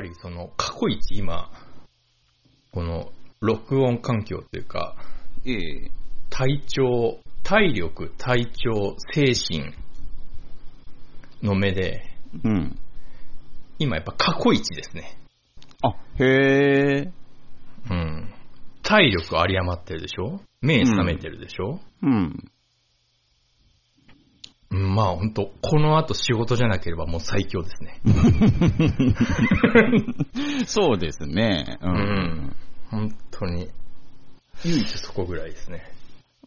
ぱりその過去一今、この録音環境というか、ええ体調、体力、体調、精神の目で、うん。今やっぱ過去一ですね。あ、へえ。うん。体力有り余ってるでしょ？目覚めてるでしょ、うん。うん、まあ本当この後仕事じゃなければもう最強ですね。そうですね。ううん。本当に。唯一そこぐらいですね。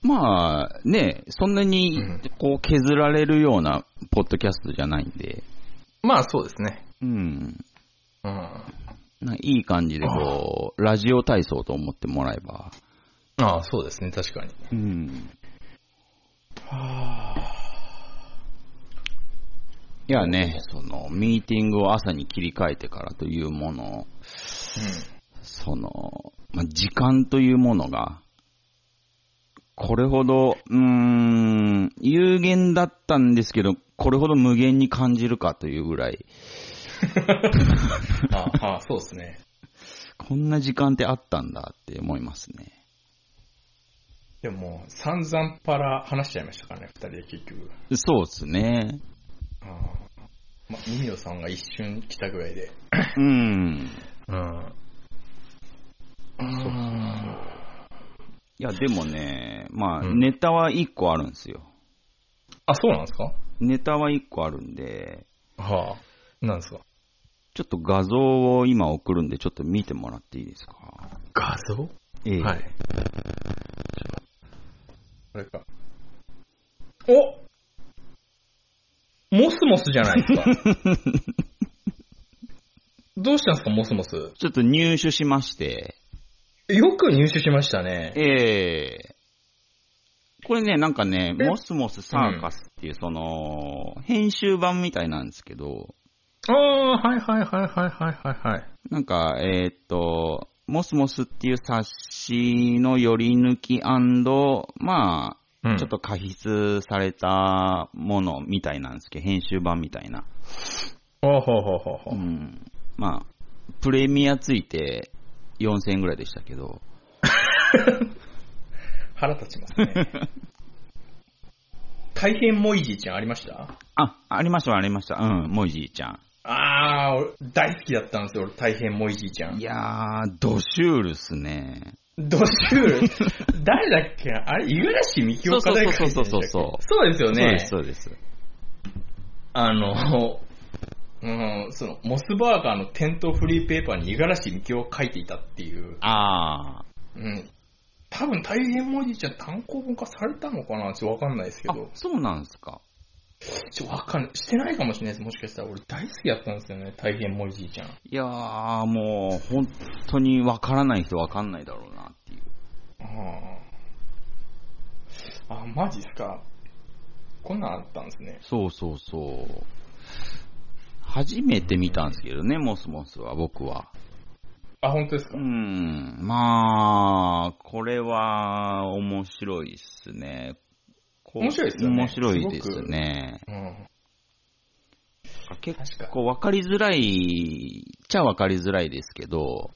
まあね、そんなにうんこう削られるようなポッドキャストじゃないんで、まあそうですね。うん。うん。ないい感じでこう、ラジオ体操と思ってもらえば。ああ、そうですね、確かに。うん。いやね、その、ミーティングを朝に切り替えてからというもの、その、まあ、時間というものが、これほど、うーん、有限だったんですけど、これほど無限に感じるかというぐらい、うん。ああ、そうですね。こんな時間ってあったんだって思いますね。でももう、散々パラ話しちゃいましたからね、二人で結局。そうですね。ああ。まあ、ミミオさんが一瞬来たぐらいで。うん。うん。いや、でもね、まあ、うんネタは1個あるんですよ。あ、そうなんですか？ネタは1個あるんで、はあ。なんですか？ちょっと画像を今送るんで、ちょっと見てもらっていいですか？画像？ええはい。これか。おモスモスじゃないですか。どうしたんですか、モスモス？ちょっと入手しまして、よく入手しましたね。ええこれね、なんかね、え？モスモスサーカスっていう、その、編集版みたいなんですけど、ああ、はいはいはいはいはいはいはい。なんか、えーっと、モスモスっていう冊子の寄り抜きまあ、うんちょっと加筆されたものみたいなんですけど、編集版みたいな。ほうほうほうほうほう。うん。まあ、プレミアついて4000円ぐらいでしたけど、腹立ちますね。大変もいじいちゃんありました？あ、ありましたありました。うん、もいじいちゃん。ああ、俺大好きだったんですよ、俺大変もいじいちゃんい。やー、ドシュールっすね。ドシュール？誰だっけ？あれ、五十嵐美京か誰かそうそうそうそうそうそうですよね。そうです、そうです。あの、うん、その、モスバーガーの店頭フリーペーパーに五十嵐美京を書いていたっていう。あうん。多分大変もいじいちゃん単行本化されたのかな？ちょっとわかんないですけど、。そうなんですか。ちょわかんない。してないかもしれないです。もしかしたら俺大好きだったんですよね。大変もいじいちゃん。いやー、もう、本当にわからない人わかんないだろうなっていう。ああ。あ、マジっすか。こんなんあったんですね。そうそうそう。初めて見たんですけどね、モスモスは、僕は。あ、本当ですか、うん、まあ、これは面白いっすね。面白いですよね面白いですね。うん。結構分かりづらいっちゃ分かりづらいですけど、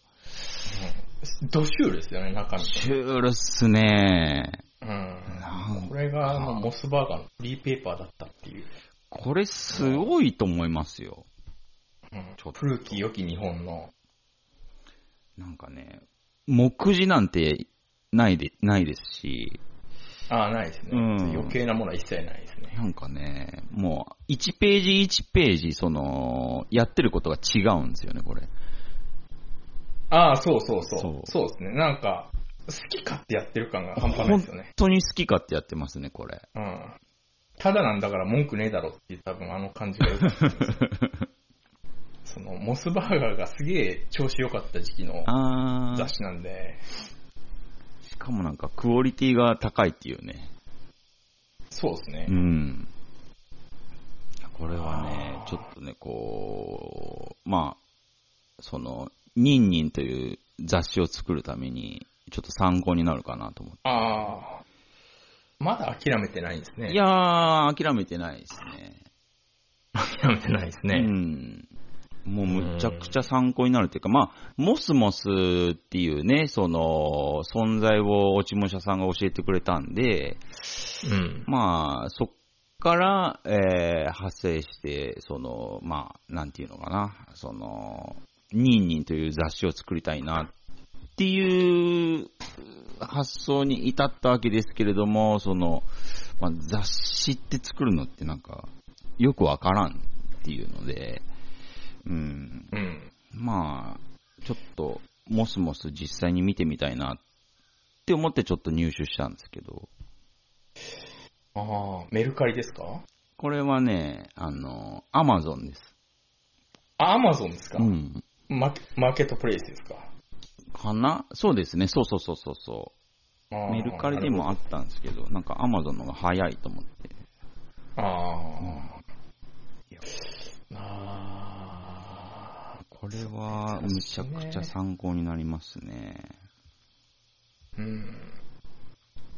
うんドシュールですよね、中身。シュールっすね。うん。これがあのモスバーガーのフリーペーパーだったっていう。これすごいと思いますよ。うんちょっと古き良き日本の。なんかね、目次なんてないで、ないですし、ああ、ないですね、うん余計なものは一切ないですね。なんかね、もう、1ページ1ページ、その、やってることが違うんですよね、これ。ああ、そうそうそう。そそううですね。なんか、好き勝手やってる感が半端ないですよね本。当に好き勝手やってますね、これ。うん。ただなんだから文句ねえだろっていう多分あの感じがよかったんですよその、モスバーガーがすげえ調子良かった時期の雑誌なんで、しかもなんかクオリティが高いっていうね。そうですねう。ん。これはねちょっとね、こう、まあ、その、ニンニンという雑誌を作るために、ちょっと参考になるかなと思って。ああ。まだ諦めてないんですね。いやー、諦めてないですね。諦めてないですね。うん。もうむちゃくちゃ参考になるっていうか、まあ、モスモスっていうね、その、存在を落ち武者さんが教えてくれたんで、うん。まあ、そっから、えー派生して、その、まあ、なんていうのかな、その、ニンニンという雑誌を作りたいなっていう発想に至ったわけですけれども、その、まあ、雑誌って作るのってなんか、よくわからんっていうので、うん、うん。まあ、ちょっと、モスモス実際に見てみたいなって思ってちょっと入手したんですけど、ああ、メルカリですか？これはね、あの、アマゾンです。あ、アマゾンですか、うん。ママーケットプレイスですか？かな？そうですね。そうそうそうそうそう。メルカリでもあったんですけど、なんかアマゾンの方が早いと思って。ああ。あこれは、むちゃくちゃ参考になりますね。ーうん。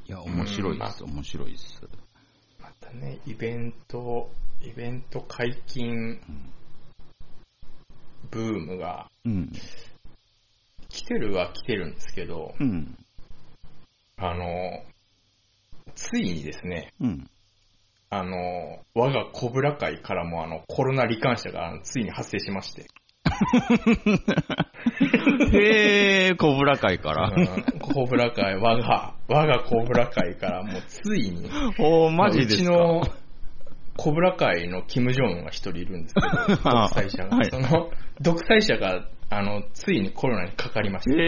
いや、面白いです、面白いです。またね、イベント、イベント解禁ブームがうん。来てるは来てるんですけど、うん。あの、ついにですね、うん。あの、我がコブラ会からもあの、コロナ罹患者がついに発生しまして、へー、コブラ会から。うんコブラ会、我が、我がコブラ会からもうついに、おー、マジですか？うちのコブラ会のキム・ジョンウンが一人いるんですけど、独裁者が。はいその、独裁者が、あの、ついにコロナにかかりまして、へー、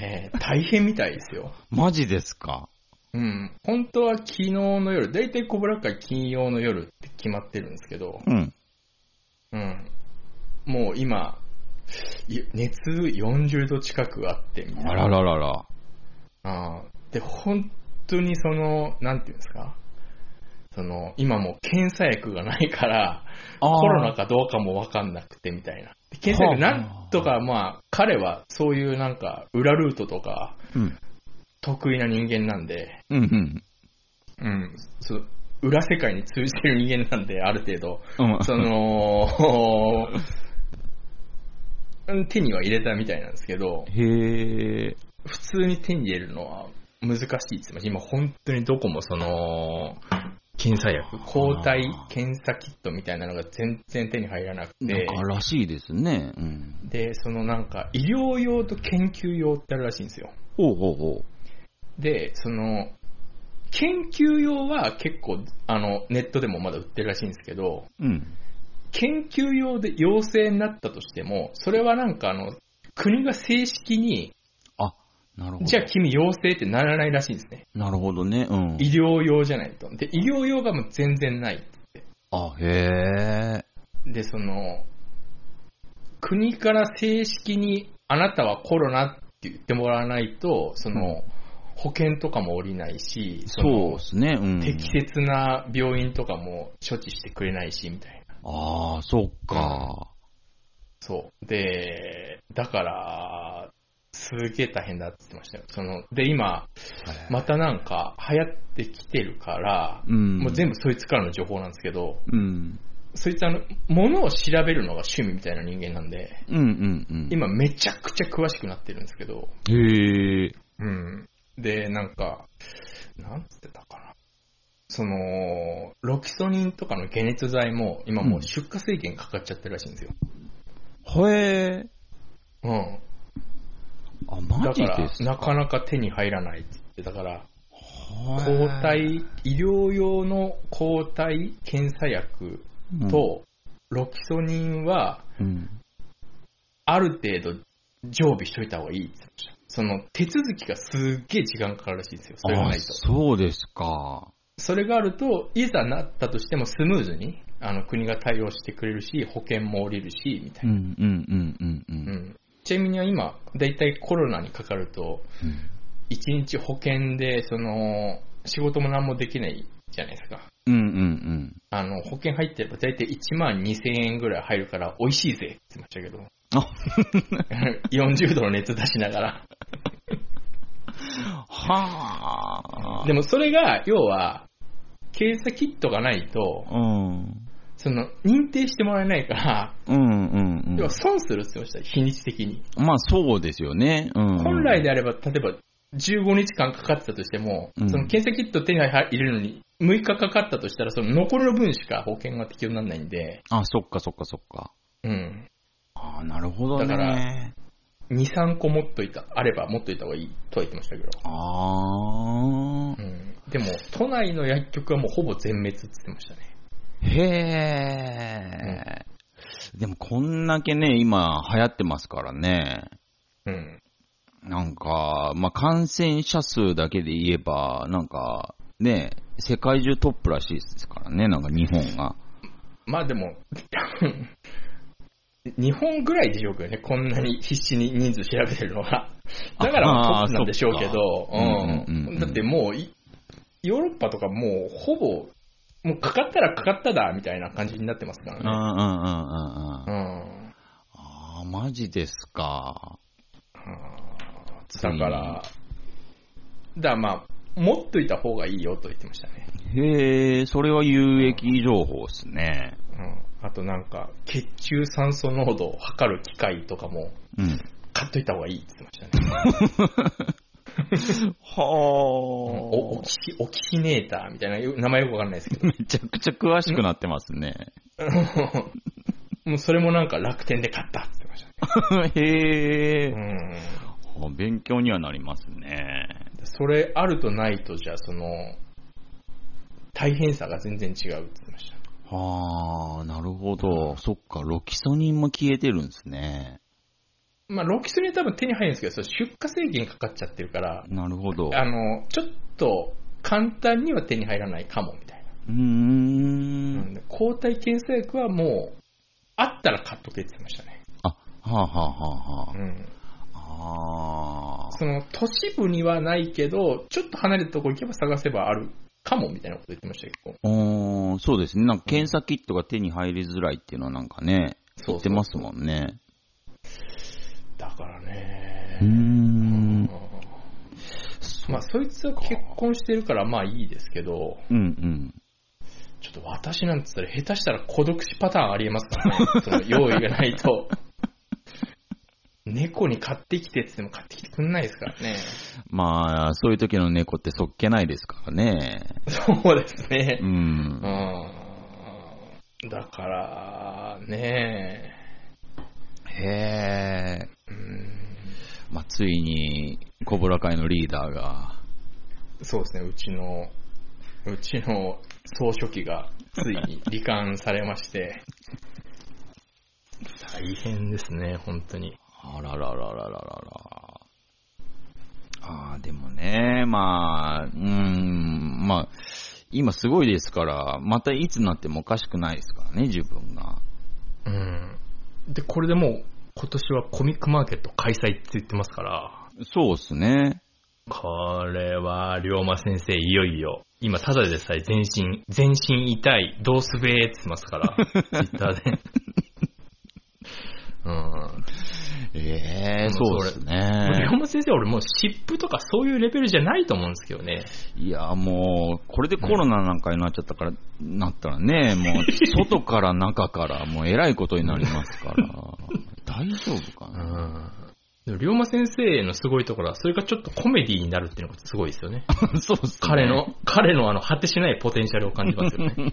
えー大変みたいですよ。マジですか？うん。本当は昨日の夜、だいたいコブラ会金曜の夜って決まってるんですけど、うん。うん。もう今、い熱40度近くあって、みたいな。あらららら。あーで、本当にその、なんていうんですか、その、今もう検査薬がないから、コロナかどうかもわかんなくてみたいな。で検査薬なんとか、まあ、彼はそういうなんか、裏ルートとか、うん。得意な人間なんで、うんうん。うん、そう裏世界に通じてる人間なんで、ある程度、うん。その、うん手には入れたみたいなんですけど、へー。普通に手に入れるのは難しいって言ってます。今本当にどこもその、検査薬、抗体検査キットみたいなのが全然手に入らなくてなん、からしいですね。うん。で、そのなんか医療用と研究用ってあるらしいんですよ。ほうほうほで、その、研究用は結構、あの、ネットでもまだ売ってるらしいんですけど、う。うん。研究用で陽性になったとしても、それはなんかあの、国が正式に、あ、なるほど。じゃあ君陽性ってならないらしいんですね。なるほどね。うん。医療用じゃないと。で、医療用がもう全然ない。あ、へー。で、その、国から正式にあなたはコロナって言ってもらわないと、その、保険とかも下りないし、そそうのですね。うん。適切な病院とかも処置してくれないし、みたいな。ああ、そっか。そう。で、だから、すげえ大変だって言ってましたよ。その、で、今、またなんか流行ってきてるから、うん。もう全部そいつからの情報なんですけど、うん。そいつあの、物を調べるのが趣味みたいな人間なんで、うんうんうん。今めちゃくちゃ詳しくなってるんですけど、へえ。うん。で、なんか、なんつってたかな。その、ロキソニンとかの解熱剤も今もう出荷制限かかっちゃってるらしいんですよ。へえ。うん。あ、マジです、か？なかなか手に入らないって言って、だから、へ抗ー体、医療用の抗体検査薬と、ロキソニンは、うん。ある程度常備しといた方がいいって言ってました。その手続きがすっげえ時間かかるらしいんですよ。それがあないと。そうですか。それがあると、いざなったとしてもスムーズに、あの、国が対応してくれるし、保険も下りるし、みたいな。うんうんうんうんう。うんん。ちなみには今、だいたいコロナにかかると、うん1日保険で、その、仕事も何もできないじゃないですか。うんうんあの、保険入ってれば大体1万2000円ぐらい入るから美味しいぜって言ってましたけど。あ 40度の熱出しながら。はあ。でもそれが、要は、検査キットがないと、うん。その、認定してもらえないから、うんうんうん要は。損するって言ってました、日にち的に。まあそうですよね。うん、うん。本来であれば、例えば、15日間かかってたとしても、うんその検査キット手に入れるのに6日かかったとしたら、その残りの分しか保険が適用にならないんで、あ、そっかそっかそっか。うん。ああ、なるほどね。だから2、3個持っといた、あれば持っといた方がいいとは言ってましたけど。ああう。ん。でも、都内の薬局はもうほぼ全滅って言ってましたね。へえ、でもこんだけね、今流行ってますからね。うん。なんか、まあ、感染者数だけで言えば、なんか、ね、世界中トップらしいですからね、なんか日本が。まあでも、多分、日本ぐらいでしょうけどね、こんなに必死に人数調べてるのは。だからまああトップなんでしょうけど、だってもうい、ヨーロッパとかもうほぼ、もうかかったらかかっただ、みたいな感じになってますからね。うんうんうんうんうん。うん。ああ、マジですか。だから、だからまあ、持っといた方がいいよと言ってましたね。へえ、それは有益情報ですね。うん。あとなんか、血中酸素濃度を測る機械とかもうん。買っといた方がいいって言ってましたね。はおオキシ、オキシネーターみたいな、よ名前よくわかんないですけど。めちゃくちゃ詳しくなってますね。もうそれもなんか楽天で買ったって言ってましたね。へえ、うん。あ勉強にはなりますね。それあるとないと、じゃあその、大変さが全然違うって言ってました。はあ、なるほど。そっか、ロキソニンも消えてるんですね。まあ、ロキソニン多分手に入るんですけど、それ出荷制限かかっちゃってるから、なるほど。あの、ちょっと簡単には手に入らないかもみたいな。うーん。抗体検査薬はもう、あったら買っとけって言ってましたね。あ、はあはあはあはうん。あ。あその、都市部にはないけど、ちょっと離れたとこ行けば探せばあるかもみたいなこと言ってましたけど。あ。おーそうですね。なんか検査キットが手に入りづらいっていうのはなんかね、そうそう言ってますもんね。だからねうー。ん。まあ、そいつは結婚してるからまあいいですけど、うんうん。ちょっと私なんて言ったら下手したら孤独死パターンありえますからね。その用意がないと。猫に買ってきてって言っても買ってきてくんないですからね。まあ、そういう時の猫ってそっけないですからね。そうですねう。ん。うん。だから、ねへえ。うんまあ、ついに、コブラ会のリーダーが、そうですね、うちの、うちの総書記がついに罹患されまして、大変ですね、本当に。あららららららら。ああ、でもね、まあ、うーん、まあ、今すごいですから、またいつになってもおかしくないですからね、自分が。うん。で、これでもう、今年はコミックマーケット開催って言ってますから、そうっすね。これは、龍馬先生、いよいよ、今、ただでさえ全身、全身痛い、どうすべーって言ってますから、ツイッターで。うん。ええもうそうです龍ね。馬先生、俺もう湿布とかそういうレベルじゃないと思うんですけどね。いや、もう、これでコロナなんかになっちゃったから、なったらね、もう、外から中から、もう、えらいことになりますから、大丈夫かうな。ん。でも龍馬先生のすごいところは、それがちょっとコメディになるっていうのがすごいですよね。そうっすね。彼の、彼のあの、果てしないポテンシャルを感じますよね。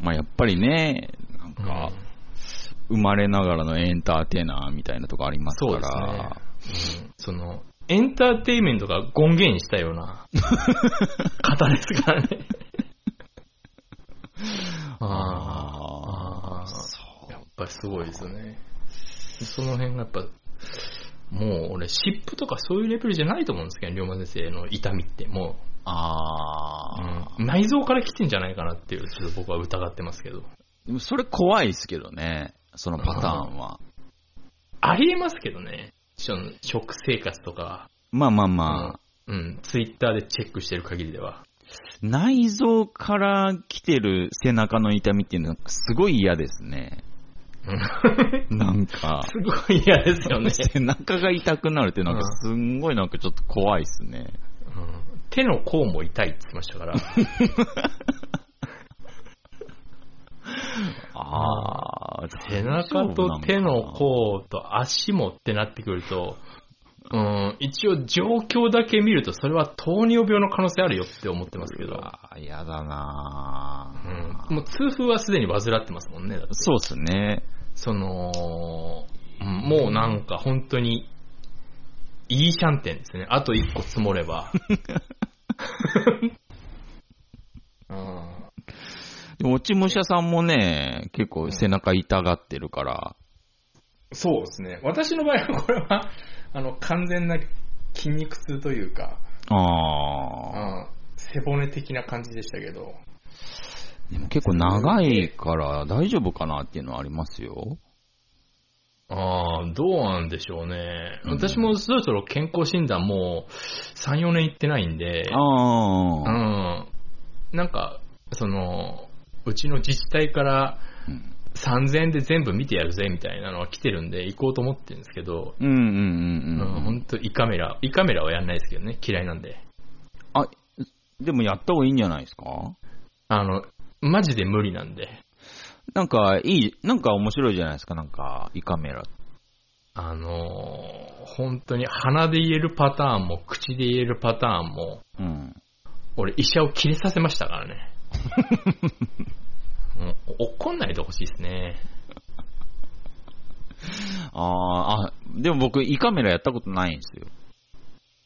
まあ、やっぱりね、なんか、生まれながらのエンターテイナーみたいなとこありますかそうら。ですね。うん、その、エンターテイメントが権限したような 方ですからね。ああやっぱりすごいですよね。その辺がやっぱ、もう俺、湿布とかそういうレベルじゃないと思うんですけど、龍馬先生の痛みって、もあう、あ、うん内臓から来てんじゃないかなっていう、ちょっと僕は疑ってますけど。でもそれ怖いですけどね、そのパターンは。ありえますけどね。その食生活とか、まあまあまあ、うん、ツイッターでチェックしてる限りでは。内臓から来てる背中の痛みっていうのはすごい嫌ですね。う んなんか、すごい嫌ですよね。背中が痛くなるってなんかすんごいなんかちょっと怖いですね。うん手の甲も痛いって言ってましたから。ああ、背中と手の甲と足もってなってくると、うん、一応状況だけ見るとそれは糖尿病の可能性あるよって思ってますけど。嫌だなうん。もう痛風はすでに患ってますもんね。そうっすね。その、うん、もうなんか本当に、いいシャンテンですね。あと一個積もれば。うん、落ち武者さんもね、結構背中痛がってるから。そうですね。私の場合はこれは、あの、完全な筋肉痛というか、ああ、背骨的な感じでしたけど。でも結構長いから大丈夫かなっていうのはありますよ。ああ、どうなんでしょうね。私もそろそろ健康診断もう3、4年行ってないんで、あうん。なんか、その、うちの自治体から3000円で全部見てやるぜみたいなのは来てるんで行こうと思ってるんですけど、うんうんうんうん。うん、本当胃カメラ、胃カメラはやんないですけどね、嫌いなんで。あ、でもやった方がいいんじゃないですか？あの、マジで無理なんで。なんか、いい、なんか面白いじゃないですか、なんか、胃カメラ。あのー、本当に鼻で言えるパターンも、口で言えるパターンも、うん。俺医者を切れさせましたからね。もう怒んないでほしいですね。ああ、でも僕、胃カメラやったことないんですよ。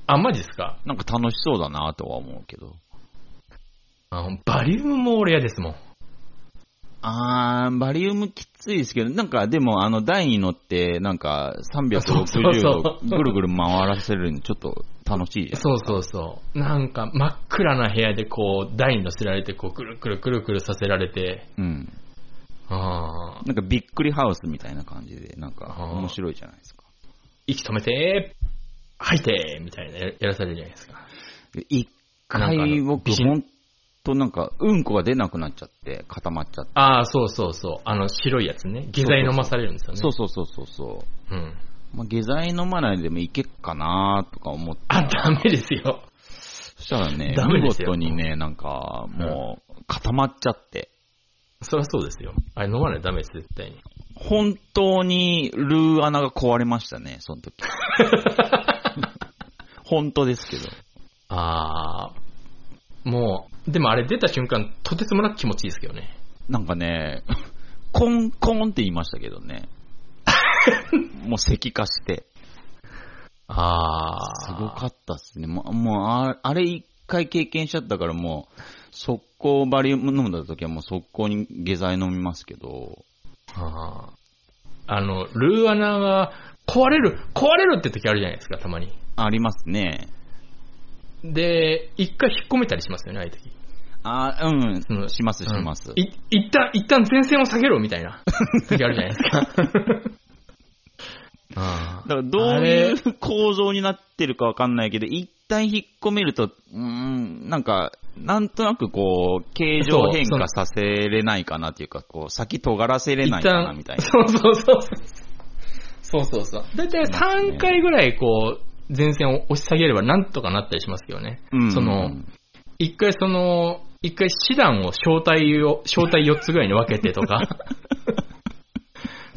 あ、マジですか？なんか楽しそうだなとは思うけど。あバリウムも俺嫌ですもん。あー、バリウムきついですけど、なんかでもあの台に乗って、なんか360度ぐるぐる回らせるのちょっと楽しいじゃん。そうそうそう。なんか真っ暗な部屋でこう台に乗せられて、こうくるくるくるくるさせられて。うん。あなんかびっくりハウスみたいな感じで、なんか面白いじゃないですか。息止めて、吐いてみたいなやらされるじゃないですか。一回僕、本となんか、うんこが出なくなっちゃって、固まっちゃって。ああ、そうそうそう。あの、白いやつね。下剤飲まされるんですよね。そうそうそうそうそう。うん。まあ、下剤飲まないでもいけっかなとか思って。あ、ダメですよ。そしたらね、見事にね、なんか、もう、固まっちゃって。そりゃそうですよ。あれ飲まないとダメです、絶対に。本当にルー穴が壊れましたね、その時。本当ですけど。あー、もう、でもあれ出た瞬間、とてつもなく気持ちいいですけどね。なんかね、コンコンって言いましたけどね。もう石化して。ああ。すごかったっすね。もう、もうああれ一回経験しちゃったからもう、速攻バリウム飲んだ時はもう速攻に下剤飲みますけど。ああ。あの、ルーアナが壊れる、壊れるって時あるじゃないですか、たまに。ありますね。で、一回引っ込めたりしますよね、ああいう時。ああ、うん、します、します。い、一旦、一旦前線を下げろ、みたいな時あるじゃないですか。あだからどういう構造になってるかわかんないけど、一旦引っ込めると、うん、なんか、なんとなくこう、形状変化させれないかなっていうか、こう、先尖らせれないかなみたいな。そうそうそう。そうそうそう。だいたい3回ぐらいこう、前線を押し下げればなんとかなったりしますけどね。うん、その、一回その、一回師団を招待を、招待4つぐらいに分けてとか、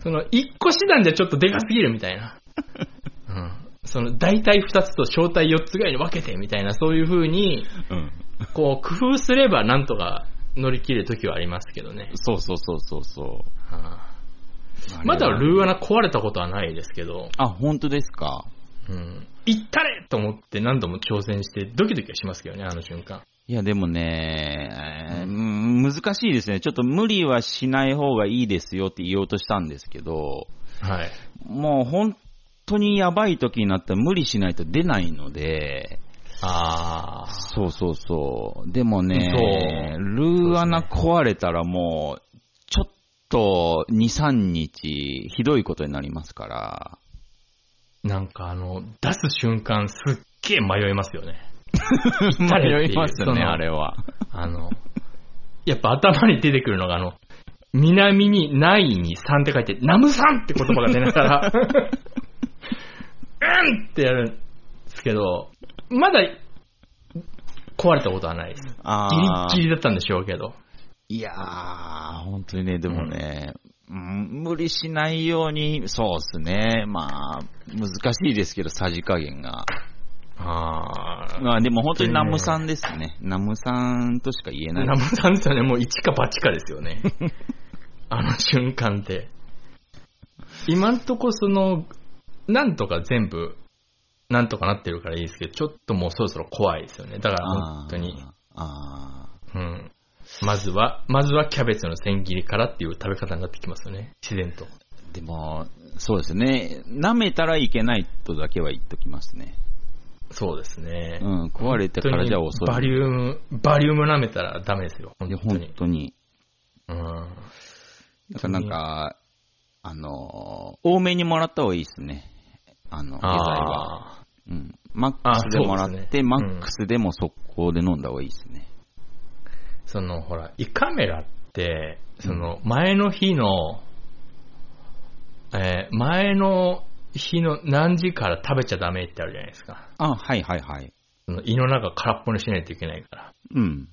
その、一個師団じゃちょっとでかすぎるみたいな。うん。その、大体2つと招待4つぐらいに分けてみたいな、そういう風に、うん、こう、工夫すればなんとか乗り切る時はありますけどね。そうそうそうそうそう。はあ、まだルーアナ壊れたことはないですけど。あ、本当ですか？うん。行ったれと思って何度も挑戦してドキドキはしますけどね、あの瞬間。いや、でもね、うん、難しいですね。ちょっと無理はしない方がいいですよって言おうとしたんですけど、はい。もう本当にやばい時になったら無理しないと出ないので、ああ。そうそうそう。でもね、ルー穴壊れたらもう、ちょっと2、3日ひどいことになりますから。なんかあの、出す瞬間すっげえ迷いますよね。迷いますね、あれは。あの、やっぱ頭に出てくるのがあの、南にないに3って書いて、ナムさんって言葉が出ながら うんってやるんですけど、まだ壊れたことはないです。ギリッギリだったんでしょうけど。いやー、本当にね、でもね、うん、無理しないように、そうですね。まあ、難しいですけど、さじ加減が。あー。まあでも本当にナムさんですね。ナムさんとしか言えない。ナムさんですよね、もう一か八かですよね。あの瞬間って。今んとこその、なんとか全部、なんとかなってるからいいですけど、ちょっともうそろそろ怖いですよね。だから本当に、あうん。まずは、まずはキャベツの千切りからっていう食べ方になってきますよね。自然と。ーでも、そうですね。舐めたらいけないとだけは言っときますね。そうですね。うん、壊れてからじゃ遅い。バリウム、バリウム舐めたらダメですよ。本当に。本当に。うん。だからなんか、あの、多めにもらった方がいいですね。あの、下剤は。あうん。マックスでもらって、ねマックスでも速攻で飲んだ方がいいですね。ーその、ほら、胃カメラって、その、前の日の、えー前の日の何時から食べちゃダメってあるじゃないですか。あ、はいはいはい。その胃の中空っぽにしないといけないから。うん。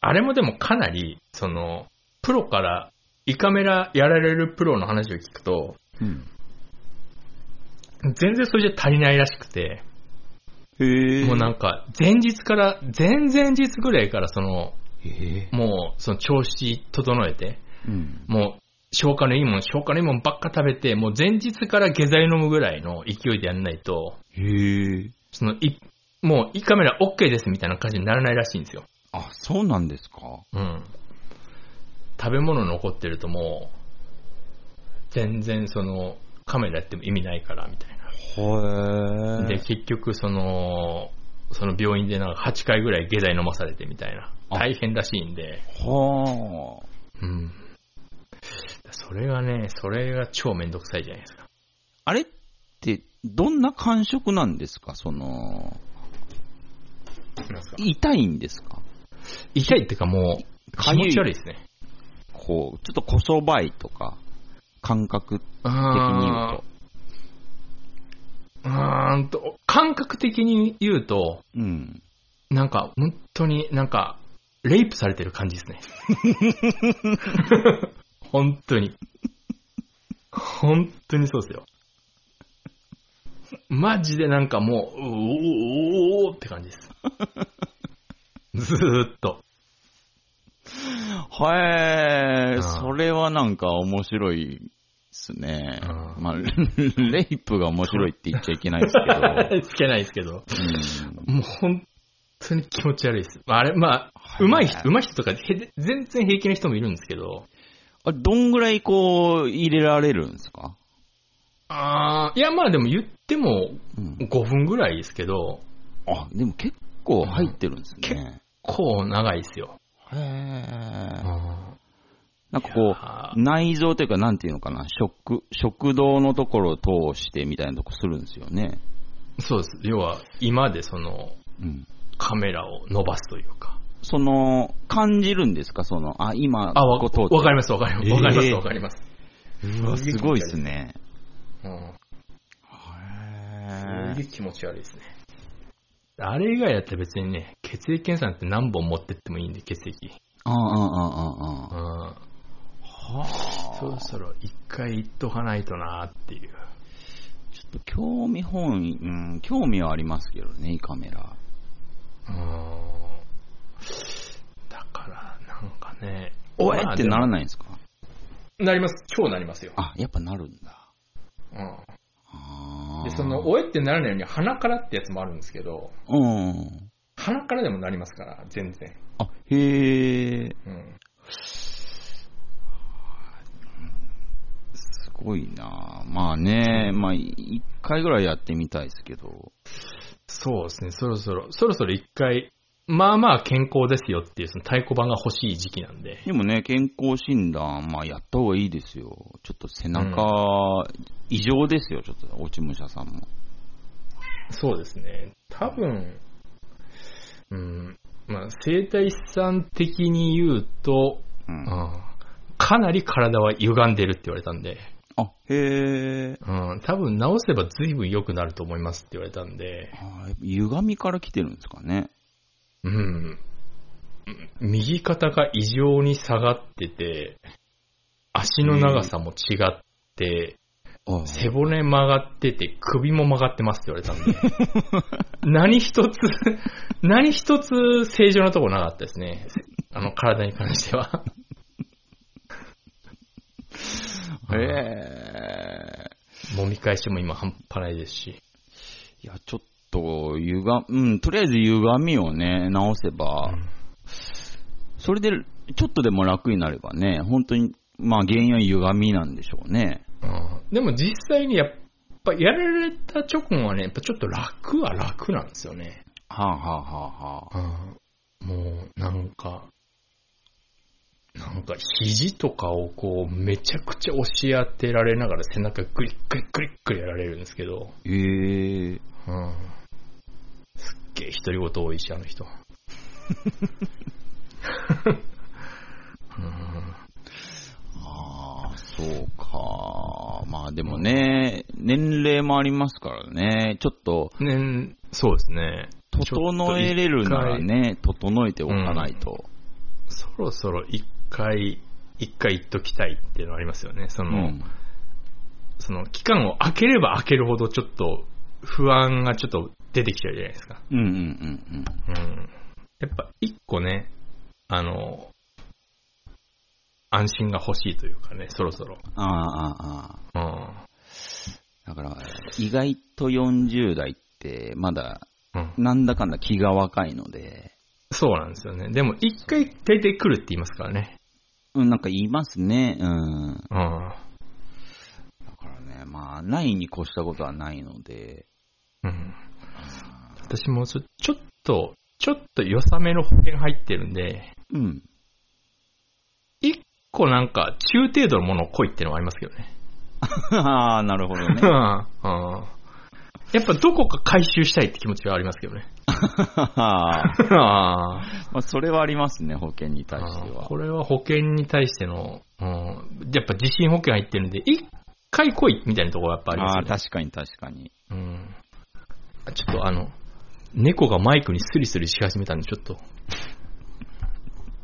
あれもでもかなり、その、プロから、胃カメラやられるプロの話を聞くと、うん。全然それじゃ足りないらしくて、へえ。もうなんか、前日から、前々日ぐらいからその。もう、その調子整えて、うん。もう、消化のいいもん、消化のいいもんばっか食べて、もう前日から下剤飲むぐらいの勢いでやんないと、へえ。その、い、もう胃カメラ OK ですみたいな感じにならないらしいんですよ。あ、そうなんですか？うん。食べ物残ってるともう、全然その、カメラやっても意味ないから、みたいな。へで、結局その、その病院でなんか8回ぐらい下剤飲まされてみたいな。あ大変らしいんで、はあ。うん。それがね、それが超めんどくさいじゃないですか。あれって、どんな感触なんですか？その、痛いんですか？痛いっていうかもう、気持ち悪いですね。こう、ちょっとこそばいとか、感覚的に言うあと。ーうーんと、感覚的に言うと、うん。なんか、本当になんか、レイプされてる感じですね。本当に。本当にそうですよ。マジでなんかもう、うおーおーって感じです。ずーっと。はえ、うんそれはなんか面白いですね。うんまあ、レイプが面白いって言っちゃいけないですけど。つけないですけど。うんもう本当に気持ち悪いです。あれ、まあ、うまい人、うまい人とか、へ全然平気な人もいるんですけど、あどんぐらいこう、入れられるんですか？あーいや、まあでも言ってもうん。5分ぐらいですけど、あ、でも結構入ってるんです結ね。こう長いですよ。へえ。あなんかこう、内臓というか、なんていうのかな、食、食道のところを通してみたいなとこするんですよね。そうです。要は、今でその、うん。カメラを伸ばすというか。その、感じるんですか？その、あ、今、あ、わここ通ってわかります、わかります。わかります、えーわかります。うわすごいですね。うん。へすげえ気持ち悪いですね。あれ以外だったら別にね、血液検査なんて何本持ってってもいいんで、血液。ああ、ああ、ああ、あうん。あ。はそろそろ一回言っとかないとなっていう。ちょっと興味本位、うん、興味はありますけどね、カメラ。うん。だから、なんかね。おえってならいないんですか？なります。超なりますよ。あ、やっぱなるんだ。うん。あーで、その、おえってならないように鼻からってやつもあるんですけど、うん。鼻からでもなりますから、全然。あ、へえ、うん。すごいなまあね、まあ、一回ぐらいやってみたいですけど。そうですね、そろそろ、そろそろ一回、まあまあ健康ですよっていう、その太鼓判が欲しい時期なんで。でもね、健康診断、まあやった方がいいですよ。ちょっと背中、異常ですよ、ちょっと、落ち武者さんも。そうですね。多分、うん、まあ、生体師さん的に言うと、うん。うん、かなり体は歪んでるって言われたんで、あ、へえ。うん、多分直せば随分良くなると思いますって言われたんで、あー歪みから来てるんですかね。うん。右肩が異常に下がってて、足の長さも違って、あ背骨曲がってて、首も曲がってますって言われたんで、何一つ、何一つ正常なとこなかったですね。あの、体に関しては。へえ。揉み返しも今半端ないですし。いや、ちょっと、ゆが、うん、とりあえず歪みをね、直せば、それで、ちょっとでも楽になればね、本当に、まあ原因は歪みなんでしょうね。うん。でも実際にやっぱやられた直後はね、やっぱちょっと楽は楽なんですよね。はあ、はあはあはあ、もうなんか、なんか肘とかをこうめちゃくちゃ押し当てられながら背中グリッグリッグリッグリやられるんですけど、ええ。うん、げえ独り言多いし、あの人。うんああ、そうか。まあでもね、年齢もありますからね、ちょっと、ね、そうですね。整えれるならね、整えておかないと。そろそろ一回、一回言っときたいっていうのはありますよね。そうの、ん。その期間を空ければ空けるほどちょっと不安がちょっと出てきちゃうじゃないですか。うんうんうんうん。やっぱ一個ね、あの、安心が欲しいというかね、そろそろ。うん。ああ、ああ、あうん。あ。だから、意外と40代って、まだ、うん、なんだかんだ気が若いので、そうなんですよね。でも一回大体来るって言いますからね。うん、なんか言いますね。うん。うん。だからね、まあ、ないに越したことはないので、うん。私もちょっと、ちょっと良さめの保険入ってるんで、うん。一個なんか中程度のものを来いっていうのはありますけどね。ああ、なるほどね。うんやっぱどこか回収したいって気持ちはありますけどね。あ あまあ、それはありますね、保険に対しては。これは保険に対しての、うん、やっぱ地震保険入ってるんで、一回来いみたいなところがやっぱありますああ、よね。確かに確かに。うん。ちょっとあの、猫がマイクにスリスリし始めたんで、ちょっと、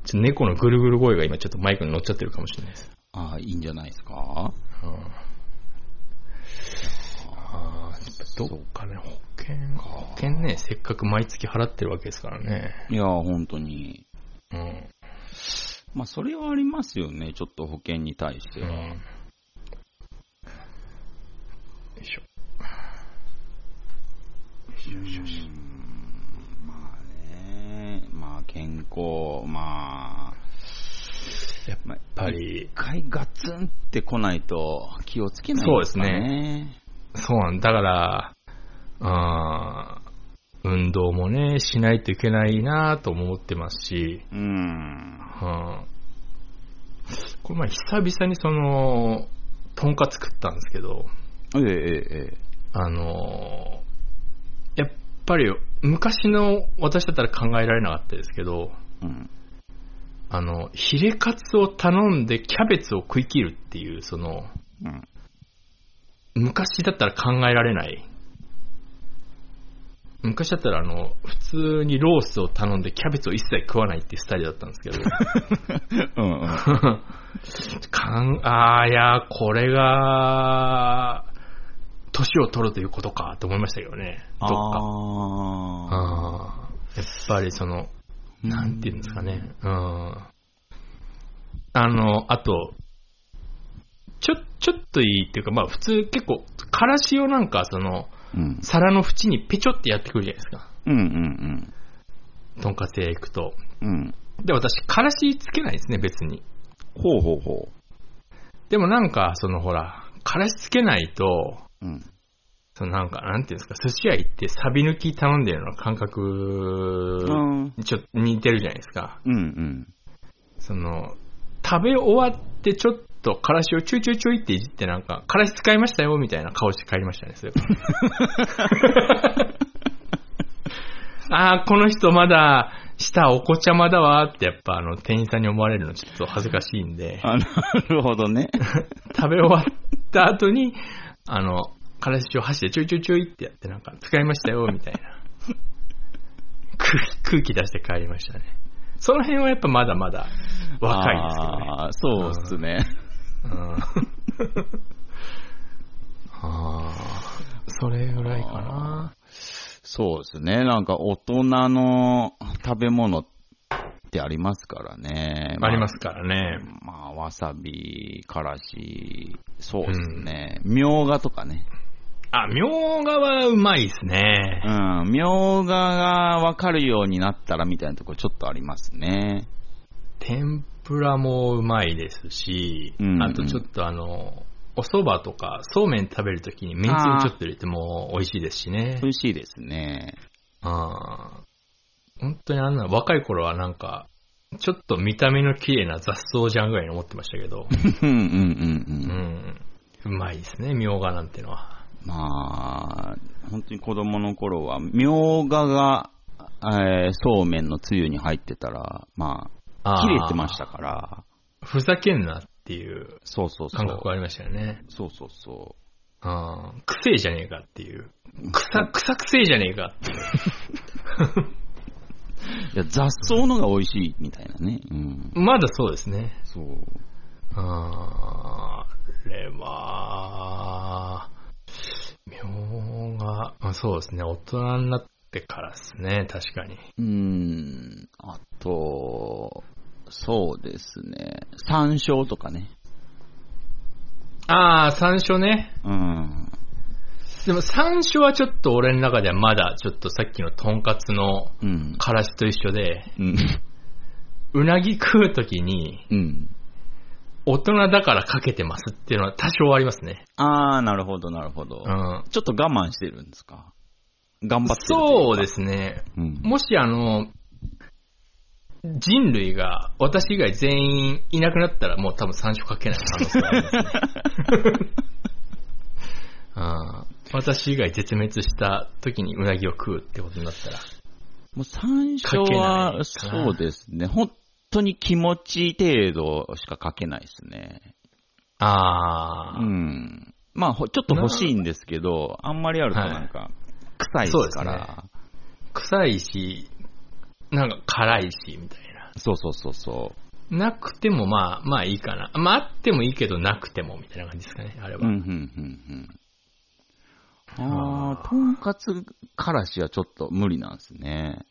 ちょ猫のぐるぐる声が今ちょっとマイクに乗っちゃってるかもしれないです。ああ、いいんじゃないですか？うん。ああ、どっかね、保険、保険ね、せっかく毎月払ってるわけですからね。いや、本当に。うん。まあ、それはありますよね、ちょっと保険に対しては。うん。よいしょ。うんまあね、まあ健康、まあ、やっまあ、ぱり一、回ガツンって来ないと気をつけないですかね。そうなんだから、あー運動もね、しないといけないなとも思ってますし、うん。うんこの前久々にその、とんかつ食ったんですけど、えええええあのぱり昔の私だったら考えられなかったですけど、え。うん。あの、ヒレカツを頼んでキャベツを食い切るっていう、その、うん。昔だったら考えられない。昔だったらあの、普通にロースを頼んでキャベツを一切食わないっていうスタイルだったんですけど、うんうん。かん、あーいや、これが、年を取るということかと思いましたけどね、どっか。あやっぱりその、ーなんていうんですかね。うん。あの、あと、ちょ、ちょっといいっていうか、まあ普通結構、からしをなんかその、うん。皿の縁にペチョってやってくるじゃないですか。うんうんとんかつ屋行くと。うん。うん。で、私、からしつけないですね、別に。ほうほうほでもなんか、そのほら、からしつけないと、う。うん。そのなんか、なんていうんですか、寿司屋行ってサビ抜き頼んでるような感覚ちょっと似てるじゃないですか。うんうん。その、食べ終わってちょっとからしをちょいちょいちょいっていじってなんか、からし使いましたよみたいな顔して帰りましたね、それああ、この人まだ、舌お子ちゃまだわってやっぱあの店員さんに思われるのちょっと恥ずかしいんで、あ、なるほどね。食べ終わった後に、あの、からしを箸でちょいちょいちょいってやってなんか、使いましたよみたいな。空気空気出して帰りましたね。その辺はやっぱまだまだ若いですけどね。あーそうっすね。うん ああ、それぐらいかな。そうですね。なんか大人の食べ物ってありますからね。ありますからね。まあ、わさび、からし、そうですね。みょうがとかね。あ、みょうがはうまいですね。うん。みょうががわかるようになったらみたいなところちょっとありますね。天ぷらもうまいですし、うんうんあとちょっとあの、お蕎麦とか、そうめん食べるときにめんつゆちょっと入れても美味しいですしね美。味しいですね。あー本当にあんな、若い頃はなんか、ちょっと見た目の綺麗な雑草じゃんぐらいに思ってましたけど、うんうんうんううん。ん、うまいですね、みょうがなんてのは。まあ、本当に子供の頃は、みょうがが、えーそうめんのつゆに入ってたら、まあ、切れてましたから、ふざけんなっていうそうそうそう。感覚がありましたよね。そうそうそあーくせえじゃねえかっていう。くさ、くさくせえじゃねえかっていう。う。いや、雑草のが美味しいみたいなね。うん。まだそうですね。そう。あれは、みょうが、あそうですね、大人になってからですね、確かに。うーん。あと、そうですね。山椒とかね。ああ、山椒ね。うん。でも山椒はちょっと俺の中ではまだちょっとさっきのとんかつのうん。からしと一緒で、うん。うなぎ食うときにうん。大人だからかけてますっていうのは多少ありますね。あー、なるほど、なるほど。うん。ちょっと我慢してるんですか？頑張ってるといかそうですね。うん。もしあの、人類が私以外全員いなくなったらもう多分山椒かけない可能性がありますね。あ ー私以外絶滅した時にうなぎを食うってことになったら。もう山椒は、そうですね。本当に気持ち程度しかかけないですね。ああ、うん。まあ、ほちょっと欲しいんですけど、あんまりあるとなんか、臭いですから。臭いし、なんか辛いし、みたいな。そうそうそうそなくてもまあ、まあいいかな。まああってもいいけどなくてもみたいな感じですかね、あれう。は。うん、うん、うん、うん。ああ、とんかつからしはちょっと無理なんですね。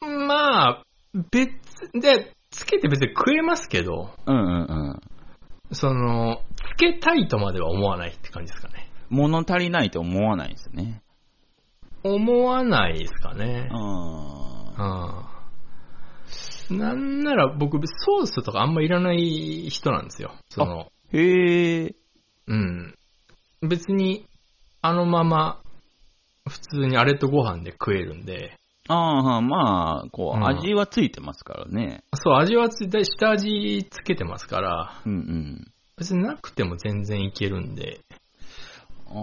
まあ、別、で、つけて別に食えますけど、うんうんうん。その、つけたいとまでは思わないって感じですかね。物足りないと思わないですね。思わないですかね。あうん。なんなら僕、ソースとかあんまいらない人なんですよ。その、ーへえ。うん。別に、あのまま、普通にあれとご飯で食えるんで、ああ、まあ、こう、うん味はついてますからね。そう、味はついて、下味つけてますから、うんうん。別になくても全然いけるんで、あうー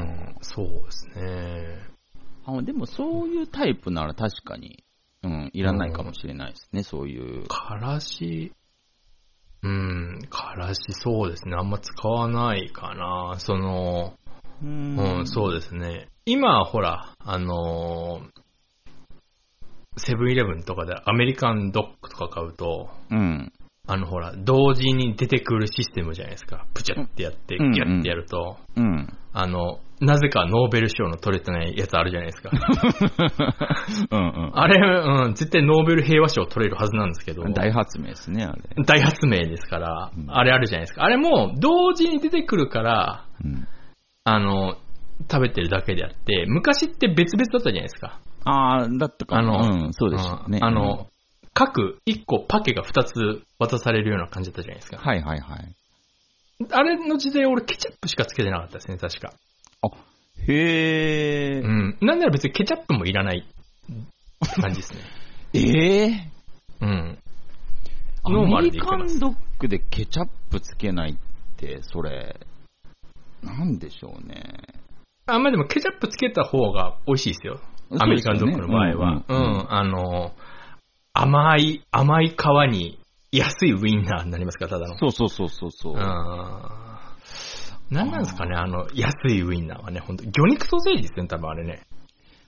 ん、そうですね。あ。でもそういうタイプなら確かに、うん、いらないかもしれないですね、そういう。からし、うん、からしそうですね。あんま使わないかな。その、ううん、そうですね。今、ほら、あのーセブンイレブンとかでアメリカンドッグとか買うと、うん。あのほら、同時に出てくるシステムじゃないですか。プチャってやって、うんギュッてやると、うん。あの、なぜかノーベル賞の取れてないやつあるじゃないですか。うんうん。あれ、うん、絶対ノーベル平和賞取れるはずなんですけど。大発明ですね、あれ。大発明ですから、うんあれあるじゃないですか。あれも同時に出てくるから、うん。あの、食べてるだけであって、昔って別々だったじゃないですか。ああ、だったかあの、うん、そうでしたね。うんあの、各1個パケが2つ渡されるような感じだったじゃないですか。はいはいはい。あれの時代俺ケチャップしかつけてなかったですね、確か。へえ、うん。なんなら別にケチャップもいらない感じですね。ええうん。アメリカンドッグでケチャップつけないって、それ、なんでしょうね。あ、まあでもケチャップつけた方が美味しいですよ。アメリカンドッグの場合は。うそうんうんん、あの、甘い、甘い皮に安いウインナーになりますから、ただの。そうそうそうそうそう。うん。何なんですかね、あの、安いウインナーはね、本当魚肉ソーセージですね、多分あれね。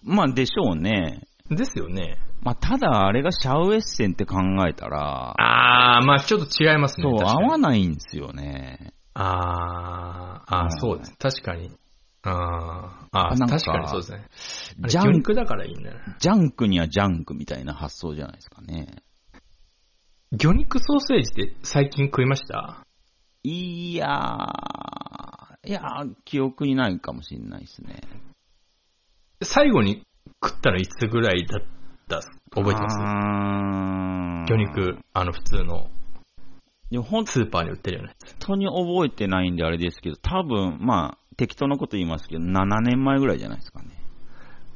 まあでしょうね。ですよね。まあ、ただあれがシャウエッセンって考えたら、あー、まあちょっと違いますね。そう、確かに合わないんですよね。あー、あーうんそうです。確かに。あー、あーなんか確かにそうですね。あれジャン魚肉だからいいんだよな。ジャンクにはジャンクみたいな発想じゃないですかね。魚肉ソーセージって最近食いました？いやー、いやー、記憶にないかもしれないですね。最後に食ったのいつぐらいだった覚えてます？魚肉、あの普通のでも本スーパーに売ってるようなやつ。当に覚えてないんであれですけど、多分、まあ、適当なこと言いますけど、7年前ぐらいじゃないですかね。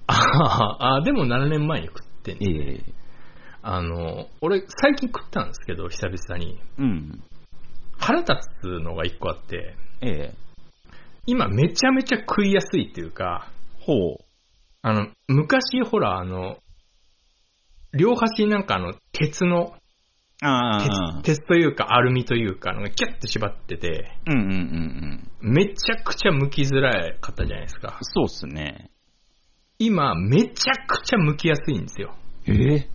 あーあー、でも7年前に食ってんねええあの、俺最近食ったんですけど、久々に。うん。腹立つのが一個あって、ええ今めちゃめちゃ食いやすいっていうか、ほう。あの、昔ほら、あの、両端になんかあの、鉄の、ああ。鉄鉄というかアルミというか、あのキュッて縛ってて、うんうんうんうん。めちゃくちゃ剥きづらいかったじゃないですか。そうっすね。今、めちゃくちゃ剥きやすいんですよ。え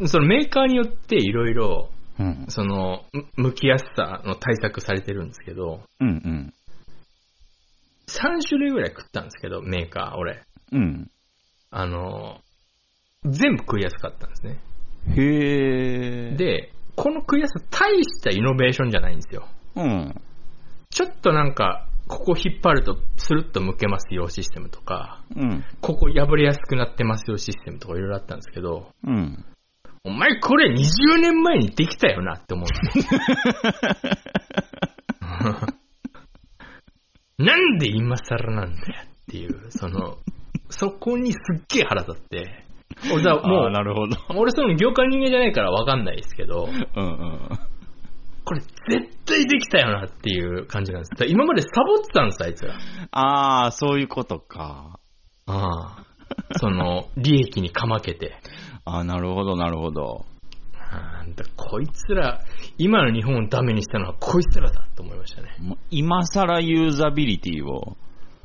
えそのメーカーによっていろいろ、うん。その、む剥きやすさの対策されてるんですけど、うんうん。3種類ぐらい食ったんですけど、メーカー、俺。うん。あの、全部食いやすかったんですね。へえ。、で、この食いやすさ、大したイノベーションじゃないんですよ。うん。ちょっとなんか、ここ引っ張るとスルッと剥けますよシステムとか、うん。ここ破れやすくなってますよシステムとかいろいろあったんですけど、うん。お前これ20年前にできたよなって思う。なんで今更なんだよっていう、その、そこにすっげえ腹立って、俺だ、もう、なるほど。俺その業界人間じゃないからわかんないですけど、うんうん。これ絶対できたよなっていう感じなんです。今までサボってたんです、あいつら。ああ、そういうことか。ああ。その、利益にかまけて。ああ、なるほど、なるほど。あーだこいつら、今の日本をダメにしたのはこいつらだと思いましたね。もう今更ユーザビリティを。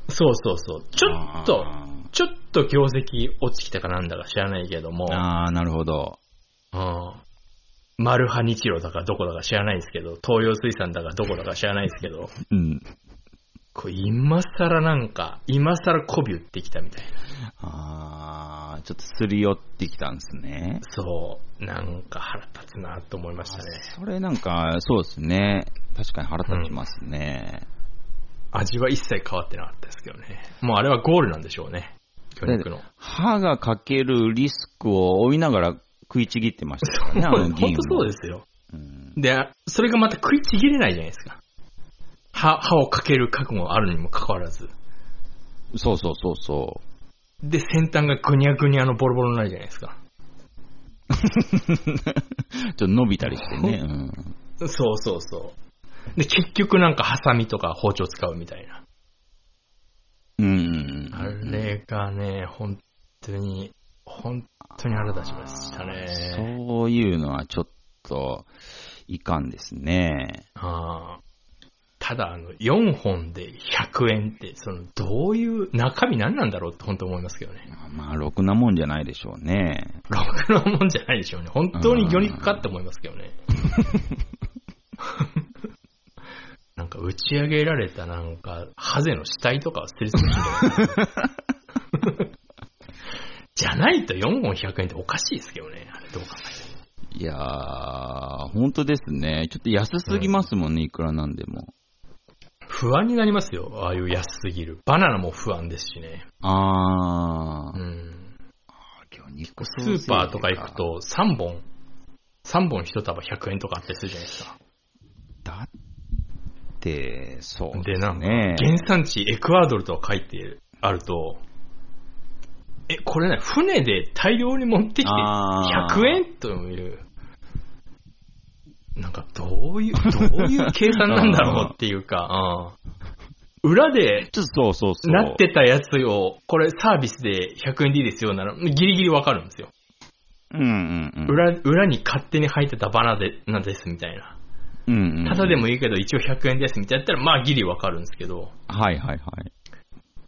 そうそうそう。ちょっとあ、ちょっと業績落ちてきたかなんだか知らないけども、ああ、なるほど。うんマルハ日露だかどこだか知らないですけど、東洋水産だかどこだか知らないですけど、うん。これ今更なんか、今更媚び売ってきたみたいな。ああ、ちょっとすり寄ってきたんですね。そう、なんか腹立つなと思いましたね。それなんか、そうですね。確かに腹立ちますね。味は一切変わってなかったですけどね。もうあれはゴールなんでしょうね。魚肉の。歯がかけるリスクを負いながら食いちぎってましたからね、あの本銀当をそうですよ。うんで、それがまた食いちぎれないじゃないですか。歯、歯をかける覚悟があるにもかかわらず。そうそうそうそで、先端がぐにゃぐにゃのボロボロになるじゃないですか。う。ちょっと伸びたりしてね。うんそうそうそう。で、結局なんかハサミとか包丁使うみたいな。うんうんあれがね、本当に、本当に腹立ちましたね。そういうのはちょっと、いかんですね。あーただ、あの、4本で100円って、その、どういう、中身何なんだろうって本当思いますけどね。まあ、ろくなもんじゃないでしょうね。ろくなもんじゃないでしょうね。本当に魚肉かって思いますけどね。なんか打ち上げられたなんか、ハゼの死体とかを捨てるつもりじゃないと4本100円っておかしいですけどね。あれどう考えてもいやー、本当ですね。ちょっと安すぎますもんね、いくらなんでも。不安になりますよ。ああいう安すぎる。バナナも不安ですしね。あー、うん。魚肉スーパーとか行く。と3本、3本1束100円とかあったりするじゃないですか。だって、そうで、なんか、ね。原産地エクアドルとか書いてあると、え、これね、船で大量に持ってきてあー100円という、なんかどういう、どういう計算なんだろうっていうか、うん裏でちょっとそうそうそう。なってたやつを、これサービスで100円でいいですよなら、ギリギリわかるんですよ。うんうんうん。裏、裏に勝手に入ってたバナナですみたいな。うんうんうん。ただでもいいけど一応100円ですみたいなやったら、まあギリわかるんですけど、はいはいはい。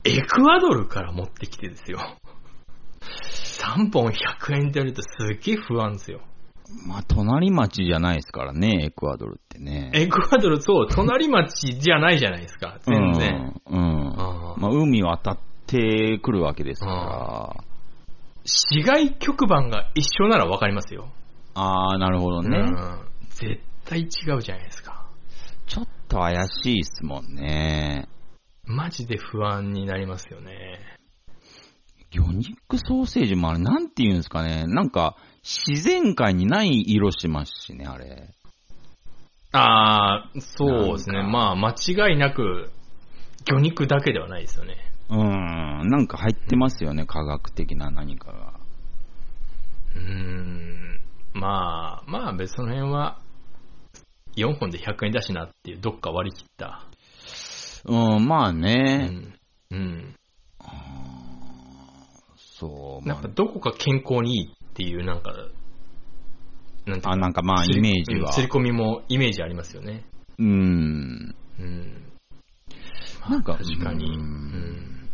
エクアドルから持ってきてですよ。3本100円でやるとすっげえ不安ですよ。まあ、隣町じゃないですからね、エクアドルってね。エクアドル、そう、隣町じゃないじゃないですか、全然。うん。うんまあ、海渡ってくるわけですから。市街局番が一緒ならわかりますよ。ああ、なるほどね。うん。絶対違うじゃないですか。ちょっと怪しいっすもんね。マジで不安になりますよね。魚肉ソーセージもあれ、なんて言うんですかね。なんか、自然界にない色しますしね、あれ。ああ、そうですね。まあ、間違いなく、魚肉だけではないですよね。うん、なんか入ってますよね、科学的な何かが。うーん。まあ、まあ別その辺は、4本で100円だしなっていう、どっか割り切った。うん、まあうね。ん。うん。そう、まなんかどこか健康にいいっていう、なんか、なんていうあ、なんかまあ、イメージは。うん刷り込みもイメージありますよね。うん。うん。まあなんか確かに。ううんん。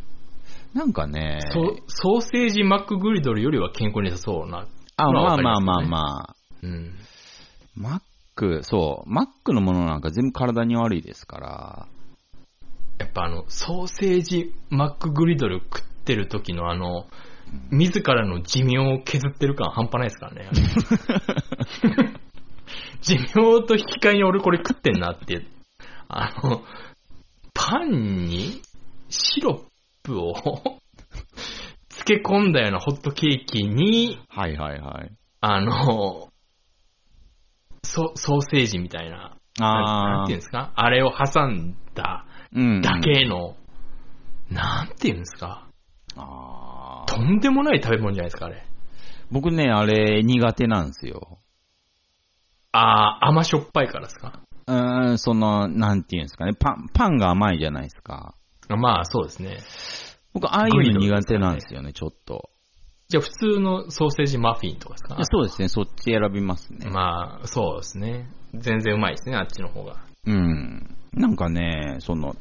なんかね。ソソーセージマックグリドルよりは健康に良さそうな。あ、まあまあまあまあ。うん。マック、そう、マックのものなんか全部体に悪いですから。やっぱあの、ソーセージマックグリドル食ってる時のあの、自らの寿命を削ってる感半端ないですからね。寿命と引き換えに俺これ食ってんなって。あの、パンにシロップを 漬け込んだようなホットケーキに、はいはいはい。あの、ソソーセージみたいな、なんああなんていうんですか？あれを挟んだうん。だけの、なんていうんですか？ああ。とんでもない食べ物じゃないですか、あれ。僕ね、あれ苦手なんですよ。あー、甘しょっぱいからですか？うーん、その、なんていうんですかね。パン、パンが甘いじゃないですか。まあ、そうですね。僕、ああいうの苦手なんですよね、ちょっと。じゃあ、普通のソーセージマフィンとかですか？そうですね、そっち選びますね。まあ、そうですね。全然うまいですね、あっちの方が。うん。なんかね、その、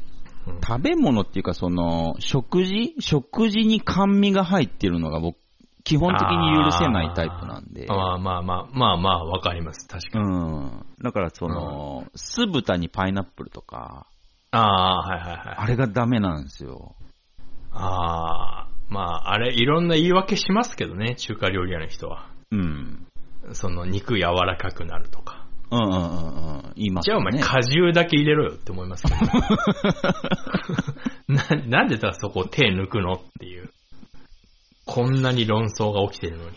うん食べ物っていうか、その、食事？食事に甘味が入ってるのが僕、基本的に許せないタイプなんで。まあまあまあ、まあまあ、わかります。確かうに。ん。だから、その、酢豚にパイナップルとか、ああ、はいはいはい。あれがダメなんですよ。ああ、まあ、あれ、いろんな言い訳しますけどね、中華料理屋の人は。うん。その、肉柔らかくなるとか。うんうんうんうん。言いますじゃあ。お前果汁だけ入れろよって思いますけど。ななんでさ、そこ手抜くのっていう。こんなに論争が起きてるのに。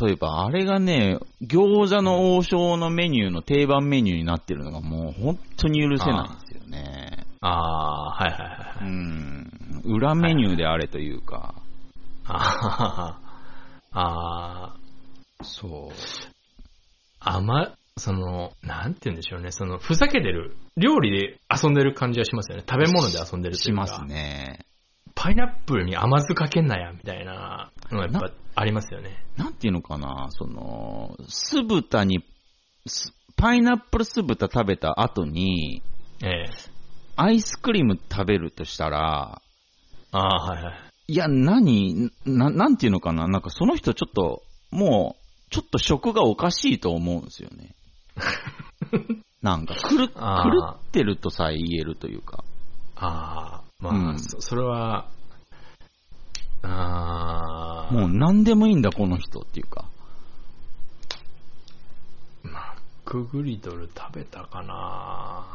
例えば、あれがね、餃子の王将のメニューの定番メニューになってるのがもう本当に許せないんですよね。ああ、はいはいはうい。ん。裏メニューであれというか。ああ、そう。あま、その、なんて言うんでしょうね。その、ふざけてる。料理で遊んでる感じはしますよね。食べ物で遊んでるというか。しますね。パイナップルに甘酢かけんなや、みたいなのがやっぱありますよね。なんていうのかな、その、酢豚に、すパイナップル酢豚食べた後に、ええ。アイスクリーム食べるとしたら、ああ、はいはい。いや、何な、なんていうのかななんかその人ちょっと、もう、ちょっと食がおかしいと思うんですよね。なんか、狂狂ってるとさえ言えるというか。ああ、まあ、うん。そそれは、ああ、もう何でもいいんだ、この人っていうか。マックグリドル食べたかな。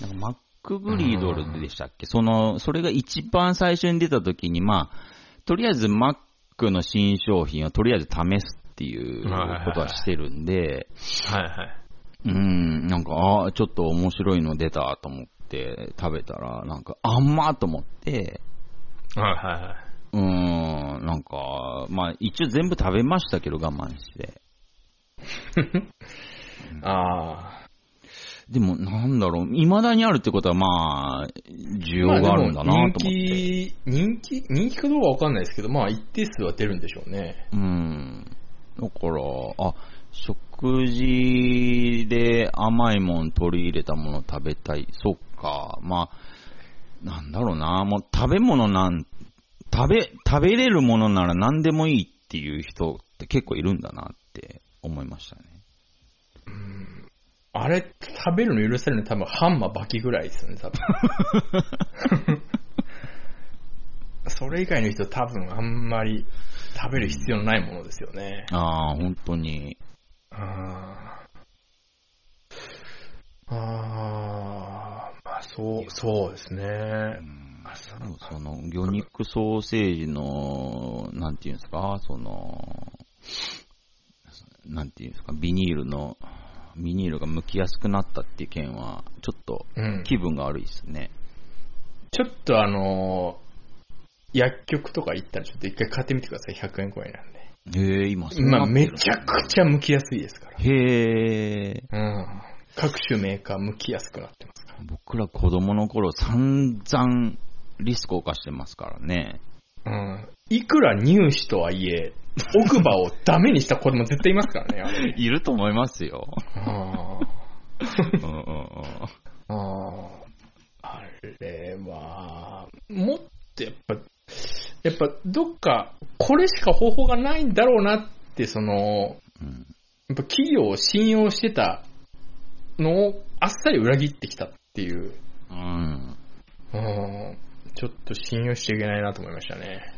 なんかマックグリードルでしたっけ？その、それが一番最初に出た時に、まあ、とりあえずマックの新商品をとりあえず試すっていうことはしてるんで、はいはい。うん、なんか、ああ、ちょっと面白いの出たと思って食べたら、なんか、あんまと思って、はいはいはい。うーん、なんか、まあ一応全部食べましたけど我慢して。あでもなんだろう、未だにあるってことはまあ、需あ。要があるんだなと思って。人気、人気、人気かどうかわかんないですけど、まあ一定数は出るんでしょうね。うん。だから、あ、食事で甘いもん取り入れたもの食べたい。そっか。まあ、なんだろうな。もう食べ物なん食べ、食べれるものなら何でもいいっていう人って結構いるんだなって思いましたね。あれ、食べるの許せるの多分ハンマーバキぐらいですよね、多分。それ以外の人多分あんまり食べる必要のないものですよね。ああ、本当に。あーあー、まあそう、そうですね。うその、魚肉ソーセージの、なんていうんですか、その、なんていうんですか、ビニールの、ビニールが剥きやすくなったっていう件は、ちょっとうん、気分が悪いですね。ちょっとあのー薬局とか行ったらちょっと一回買ってみてください。100円くらいなんで。へえ、今そうな今ってるめちゃくちゃ剥きやすいですから。へえ。うん。各種メーカー剥きやすくなってますから。僕ら子供の頃散々リスクを犯してますからね。うん。いくら乳歯とはいえ、奥歯をダメにした子供絶対いますからね、あれ。いると思いますよ。あうんうんうんあ。あれは、もっとやっぱ、やっぱどっか、これしか方法がないんだろうなって、その、うんやっぱ企業を信用してたのをあっさり裏切ってきたっていう、うん。うん、ちょっと信用しちゃいけないなと思いましたね。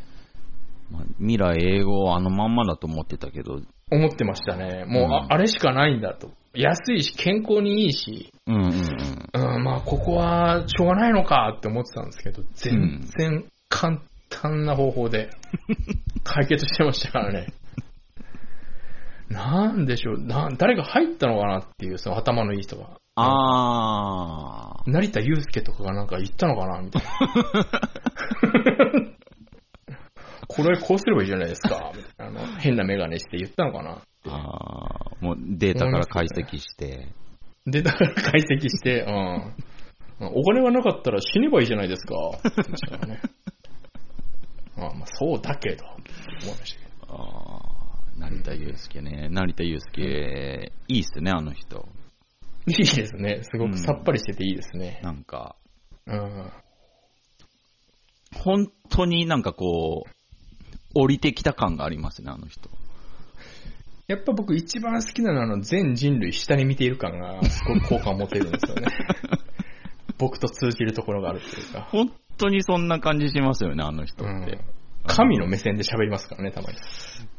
まあ未来英語はあのまんまだと思ってたけど、思ってましたね。もう、うんああれしかないんだと。安いし、健康にいいし、うんうんうん。うん、まあ、ここはしょうがないのかって思ってたんですけど、全然簡単な方法で解決してましたからね。なんでしょうな、誰が入ったのかなっていう、その頭のいい人が。あー。成田悠介とかがなんか言ったのかなみたいな。これこうすればいいじゃないですか。みたいなあの変なメガネして言ったのかなあーもうデータから解析して。で、だから解析して、うん。お金がなかったら死ねばいいじゃないですか。って言ってましたからね。あまあ、そうだけど、思いましたけど。あー成田悠介ね。成田悠介、いいっすね、あの人。いいですね。すごくさっぱりしてていいですね。なんか、うん。本当になんかこう、降りてきた感がありますね、あの人。やっぱ僕一番好きなのはあの全人類下に見ている感がすごく好感を持てるんですよね。僕と通じるところがあるっていうか。本当にそんな感じしますよね、あの人って。うん神の目線で喋りますからね、たまに。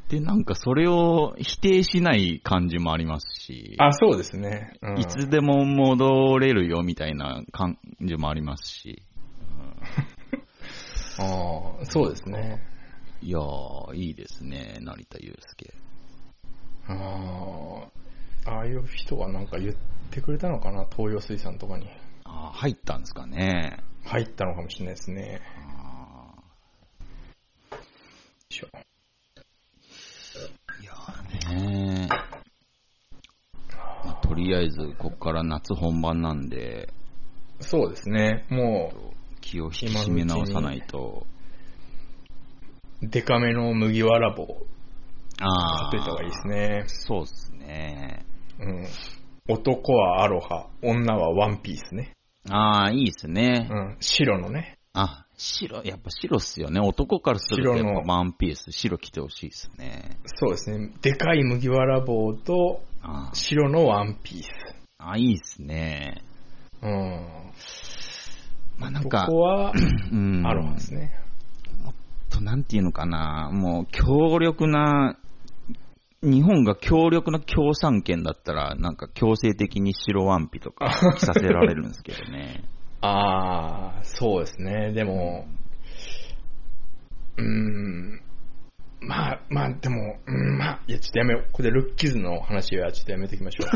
で、なんかそれを否定しない感じもありますし、あ、そうですね。うんいつでも戻れるよみたいな感じもありますし。ああ、そうですね。いやー、いいですね、成田悠介。ああ、ああいう人がなんか言ってくれたのかな、東洋水産とかに。あー入ったんですかね。入ったのかもしれないですね。いしょーいやーねまあとりあえず、ここから夏本番なんで、そうですね。も気を引き締め直さないと。う、デカめの麦わら帽あ買っといた方がいいですね。そうですね。うん。男はアロハ、女はワンピースね。ああ、いいですね。うん。白のね。あ、白、やっぱ白っすよね。男からするとや白のっぱワンピース、白着てほしいですね。そうですね。でかい麦わら帽と白のワンピース。あ、いいですね。うん。まあなんか、ここはうん。アロハですね。と、なんていうのかな、もう強力な、日本が強力な共産権だったら、なんか強制的に白ワンピとか着させられるんですけどね。ああ、そうですね。でも、うーん。まあ、まあ、でも、うん、まあ、いや、ちょっとやめよう。ここでルッキズの話はちょっとやめておきましょう。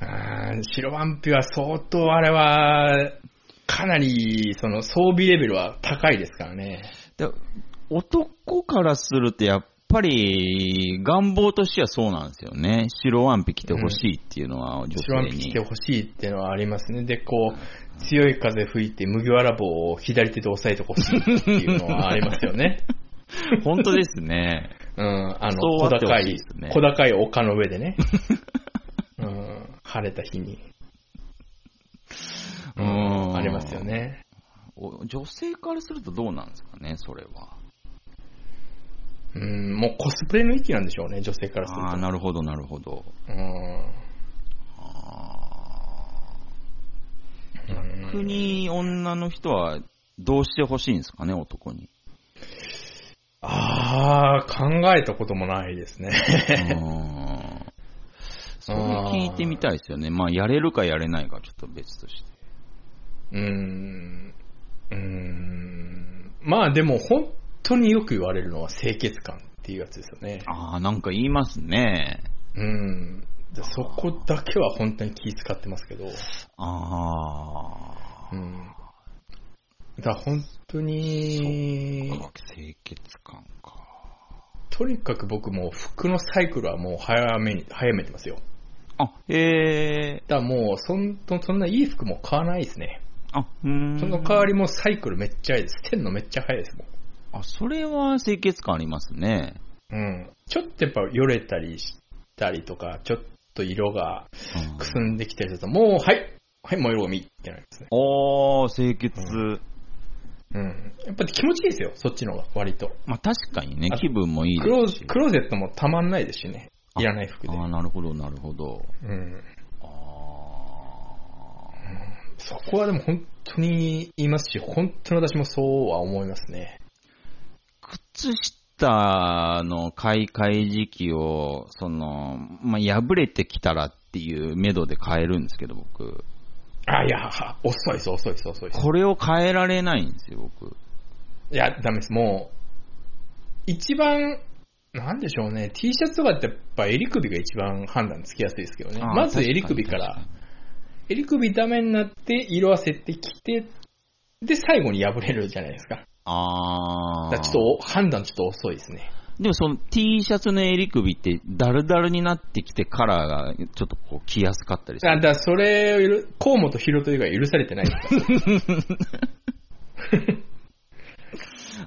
あー白ワンピは相当あれは、かなり、その装備レベルは高いですからね。で男からすると、やっぱり、願望としてはそうなんですよね。白ワンピ着てほしいっていうのは、女白ワン性にピ着て。ほしいっていうのはありますね。で、こう、強い風吹いて麦わら棒を左手で押さえてほしいっていうのはありますよね。本当ですね。うん、あの、小高い小高い丘の上でね。うん、晴れた日に。うんありますよね。お女性からするとどうなんですかね、それは。うん、もうコスプレの域なんでしょうね、女性からすると。ああ、なるほど、なるほど。うん逆に女の人はどうしてほしいんですかね、男に。ああ、考えたこともないですね。うんそれ聞いてみたいですよね。まあ、やれるかやれないかちょっと別として。うーん。うーん。まあでも本当によく言われるのは清潔感っていうやつですよね。ああ、なんか言いますね。うん。でそこだけは本当に気使ってますけど。ああ。うん。だ本当に、清潔感か。とにかく僕もう服のサイクルはもう早めに、早めてますよ。あ、へえ。だもうそん、そんないい服も買わないですね。あ、うーん。その代わりもうサイクルめっちゃ早いです。捨てんのめっちゃ早いですもん。あ、それは清潔感ありますね。うん。ちょっとやっぱよれたりしたりとか、ちょっと色がうんくすんできたりすると、もう、はいはい、燃えるゴミってなるんですね。おー、清潔。ううん。やっぱり気持ちいいですよ、そっちの方が、割と。まあ確かにねあ、気分もいいクローですし。クローゼットもたまんないですしね。いらない服で。ああ、なるほど、なるほど。うん。あそこはでも本当に言いますし、本当に私もそうは思いますね。ー靴下の買い替え時期を、その、まあ、破れてきたらっていう目処で変えるんですけど、僕。あ、いや、遅いです、遅いです、遅いです。これを変えられないんですよ、僕。いや、ダメです。もう、一番、なんでしょうね。T シャツとかってやっぱ襟首が一番判断つきやすいですけどね。まず襟首から襟首ダメになって、色あせてきて、で、最後に破れるじゃないですか。ああ。だからちょっと判断ちょっと遅いですね。でもその T シャツの襟首ってダルダルになってきてカラーがちょっとこう着やすかったりする。あだからそれを許、河本ヒロト以外許されてないですから。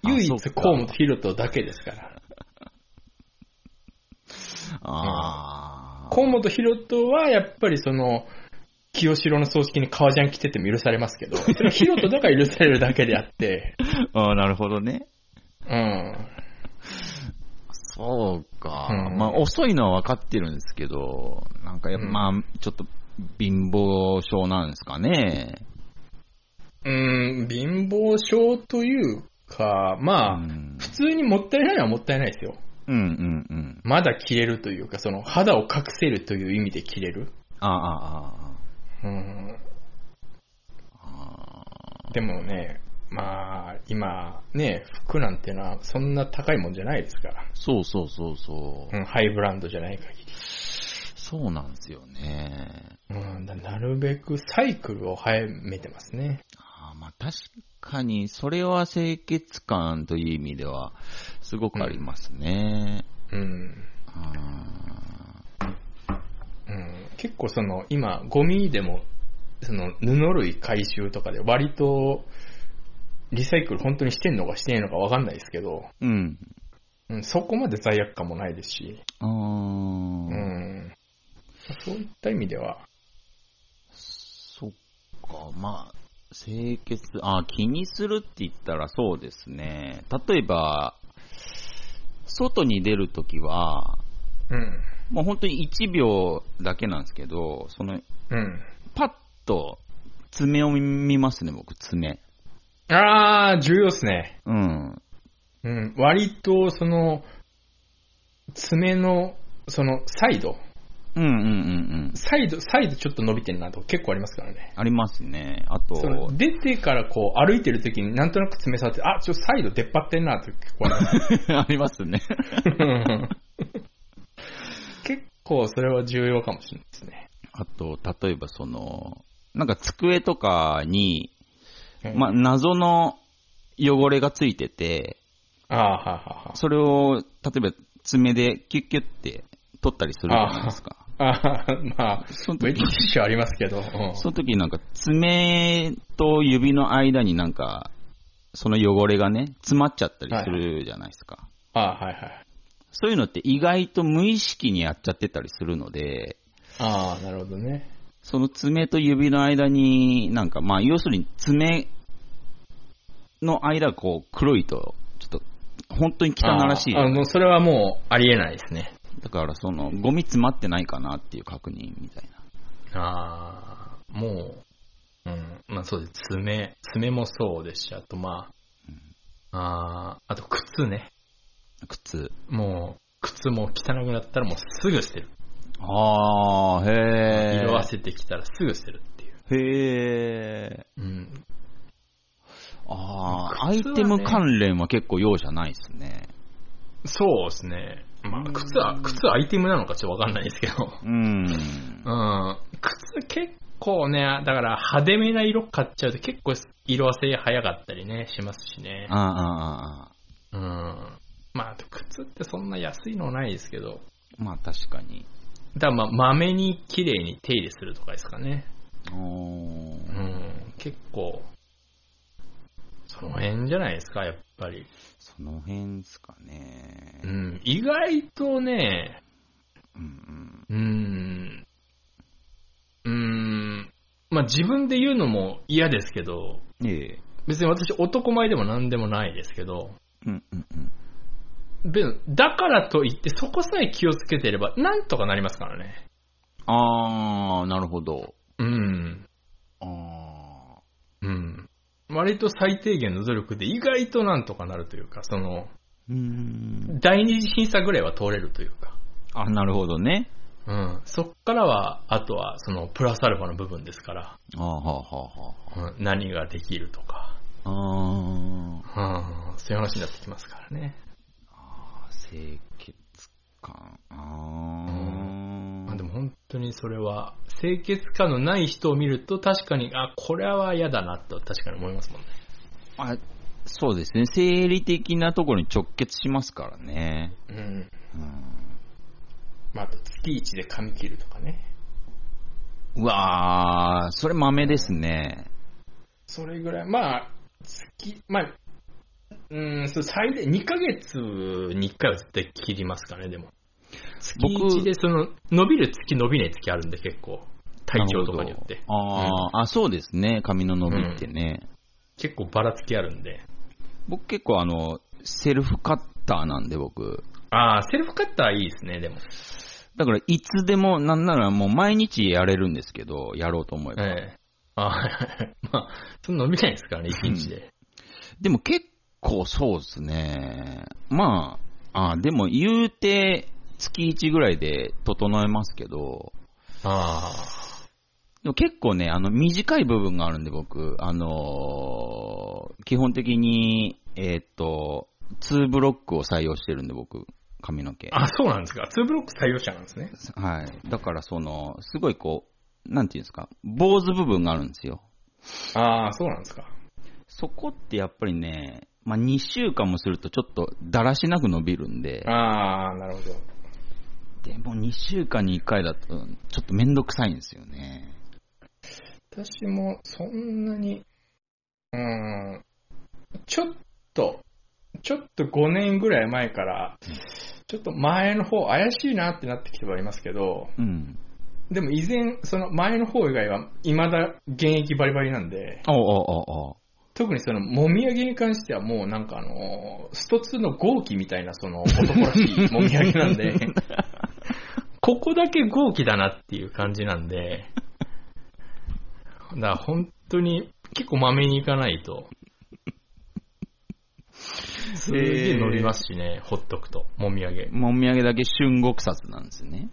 唯一河本ヒロトだけですから。ああ。河本ヒロトはやっぱりその、清志郎の葬式に革ジャン着てても許されますけど、それはヒロトだから許されるだけであって、ああ、なるほどね。うん。そうか。うんまあ遅いのは分かってるんですけど、なんかやっぱ、うんまあちょっと貧乏症なんですかね。うん、貧乏症というか、まあ、うん普通にもったいないのはもったいないですよ。うんうんうん。まだ着れるというか、その肌を隠せるという意味で着れる。ああ、ああ、うん。でもね、まあ、今、ね、服なんてのはそんな高いもんじゃないですから。そうそうそうそう。うん、ハイブランドじゃない限り。そうなんですよね。うん、だなるべくサイクルを早めてますね。あーまあ確かに、それは清潔感という意味では、すごくありますね。うん。あうん、結構その、今、ゴミでも、その、布類回収とかで割と、リサイクル本当にしてんのかしてないのかわかんないですけど、ーうん。うん、そこまで罪悪感もないですし、あーうん。そういった意味では、そっか、まあ、清潔、あ、気にするって言ったらそうですね。例えば、外に出るときは、うん。もう本当に1秒だけなんですけど、その、うん。パッと爪を見ますね、僕、爪。あー、重要っすね。うん。うん。割と、その、爪の、その、サイド、うんうんうんうん。サイド、サイドちょっと伸びてるなと結構ありますからね。ありますね。あと、出てからこう歩いてる時になんとなく爪触って、あ、ちょっとサイド出っ張ってんなって結構あります。ありますね。結構それは重要かもしれないですね。あと、例えばその、なんか机とかに、うんまあ、謎の汚れがついてて、ああ、はあはそれを、例えば爪でキュッキュッって取ったりするじゃないですか。あはあ。まあ、その時、ティッシュありますけど。うんその時になんか爪と指の間になんか、その汚れがね、詰まっちゃったりするじゃないですか。ああ、はいはい。そういうのって意外と無意識にやっちゃってたりするので、ああ、なるほどね。その爪と指の間に、なんか、まあ、要するに爪の間、こう、黒いと、ちょっと、本当に汚らしい。ああの、それはもう、ありえないですね。だから、その、ゴミ詰まってないかなっていう確認みたいな。ああ、もう、うん、まあそうです。爪、爪もそうですし、あとまあ、ああ、あと靴ね。靴。もう、靴も汚くなったらもうすぐ捨てる。ああ、へえ。色あせてきたらすぐ捨てるっていう。へえ。うん。ああ、アイテム関連は結構容赦ないですね。そうですね。まあ、靴は、靴はアイテムなのかちょっとわかんないですけど。うん。うん。靴結構ね、だから派手めな色買っちゃうと結構色あせ早かったりね、しますしね。ああ、ああ、うん。まあ、靴ってそんな安いのないですけど。まあ確かに。だからまあ、まめに綺麗に手入れするとかですかね。おーうん。結構、その辺じゃないですか、やっぱり。その辺ですかねう。ん。意外とね、うんうーん。うーん。まあ自分で言うのも嫌ですけど、うん。ええ。別に私男前でも何でもないですけど、うんうんうん。べだからといってそこさえ気をつけてればなんとかなりますからね。ああ、なるほど。うん。ああ。うん。割と最低限の努力で意外となんとかなるというか、その、うーん。第二次審査ぐらいは通れるというか、あ、なるほどね。うん。そっからは、あとはそのプラスアルファの部分ですから、ああ、はあ、はうん、何ができるとか、あ、はあ。あうん、そういう話になってきますからね。あ、清潔感。ああ。まあ、でも本当にそれは、清潔感のない人を見ると確かに、あ、これは嫌だなと確かに思いますもんね。あそうですね。生理的なところに直結しますからね。うん。うん。まあ、あと月一で髪切るとかね。うわー、それ豆ですね。それぐらい、まあ、月、まあ、うん、そう最大2ヶ月に1回は絶対切りますかね、でも。月僕1でその、伸びる月伸びない月あるんで結構。体調とかによって。ああ、あ、そうですね。髪の伸びってね。結構ばらつきあるんで。僕結構あの、セルフカッターなんで僕。ああ、セルフカッターいいですね、でも。だからいつでも、なんならもう毎日やれるんですけど、やろうと思えば。ええ。ああ、まあ、そんな伸びないですからね、1日で。でも結構そうですね。まあ、あでも言うて月1ぐらいで整えますけど、あでも結構ね、あの短い部分があるんで僕、あのー基本的に、えーっと、2ブロックを採用してるんで僕、髪の毛。あ。あ、そうなんですか。2ブロック採用者なんですね。はい。だからその、すごいこう、なんていうんですか、坊主部分があるんですよ。ああ、そうなんですか。そこってやっぱりね、まあ、2週間もするとちょっとだらしなく伸びるんで、ああ、なるほど。でも2週間に1回だとちょっとめんどくさいんですよね。私もそんなに、うーん、ちょっと、ちょっと5年ぐらい前から、ちょっと前の方怪しいなってなってきてはいますけど、うん。でも依然、その前の方以外は未だ現役バリバリなんで、おうおうおうおう特にそのもみあげに関してはもうなんかあの、スト2の豪気みたいなその男らしい もみあげなんで、ここだけ豪気だなっていう感じなんで、だから本当に結構まめにいかないと、すげえ伸びますしね、ほっとくと、もみあげ。もみあげだけ春国札なんですね。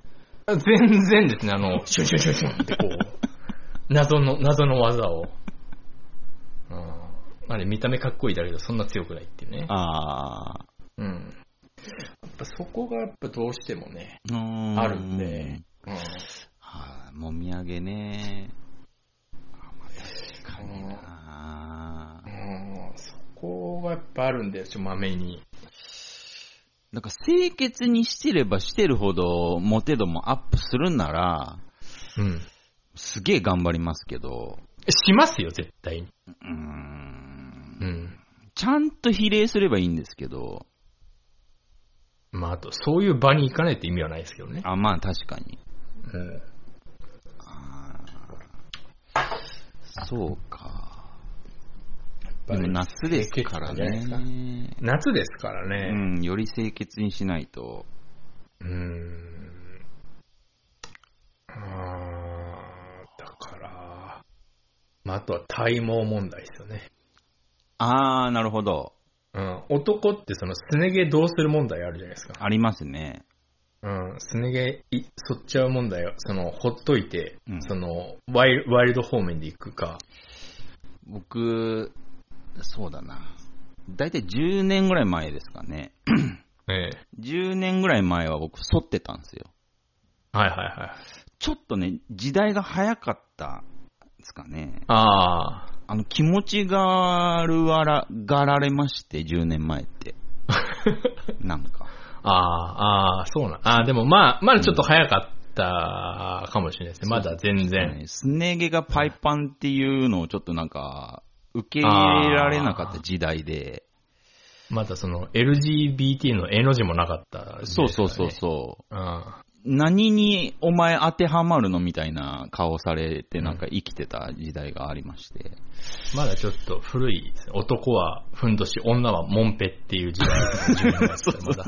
全然ですね、あの、シュンシュンシュンシュンってこう、謎の、謎の技を。うん。まあね、見た目かっこいいだけど、そんな強くないっていうね。ああ。うん。やっぱそこがやっぱどうしてもね、あるんで。うん。はあ、もみあげね。あまあ確かにな。うん、そこがやっぱあるんだよ、ちょ、まめに。なんか清潔にしてればしてるほどモテ度もアップするなら、うん。すげえ頑張りますけど、しますよ、絶対に。うーんうん。ちゃんと比例すればいいんですけど、まあ、あと、そういう場に行かないと意味はないですけどね。あ、まあ確かに。うん。あーそうか。でも夏ですからね。夏ですからうね。ん、より清潔にしないと。うーん。あーだから、まあ、あとは体毛問題ですよね。あー、なるほど。うん。男ってそのすね毛どうする問題あるじゃないですか。ありますね。うん。すね毛い剃っちゃう問題を、その、ほっといて、うんそのワイル、ワイルド方面で行くか。僕、そうだな。だいたい10年ぐらい前ですかね。ええ。10年ぐらい前は僕、剃ってたんですよ。はいはいはい。ちょっとね、時代が早かったですかね。ああ。あの、気持ちがるわら、がられまして、10年前って。なんか。ああ、ああ、そうなん。ああ、でもまあ、まだちょっと早かったかもしれないですね。まだ全然。ねすね毛がパイパンっていうのをちょっとなんか、受け入れられなかった時代で。まだその LGBT の絵の字もなかった、そうそうそうそう。うん。何にお前当てはまるのみたいな顔されてなんか生きてた時代がありまして。まだちょっと古い。男はふんどし、女はモンペっていう時代ですね。10年前ですまだ。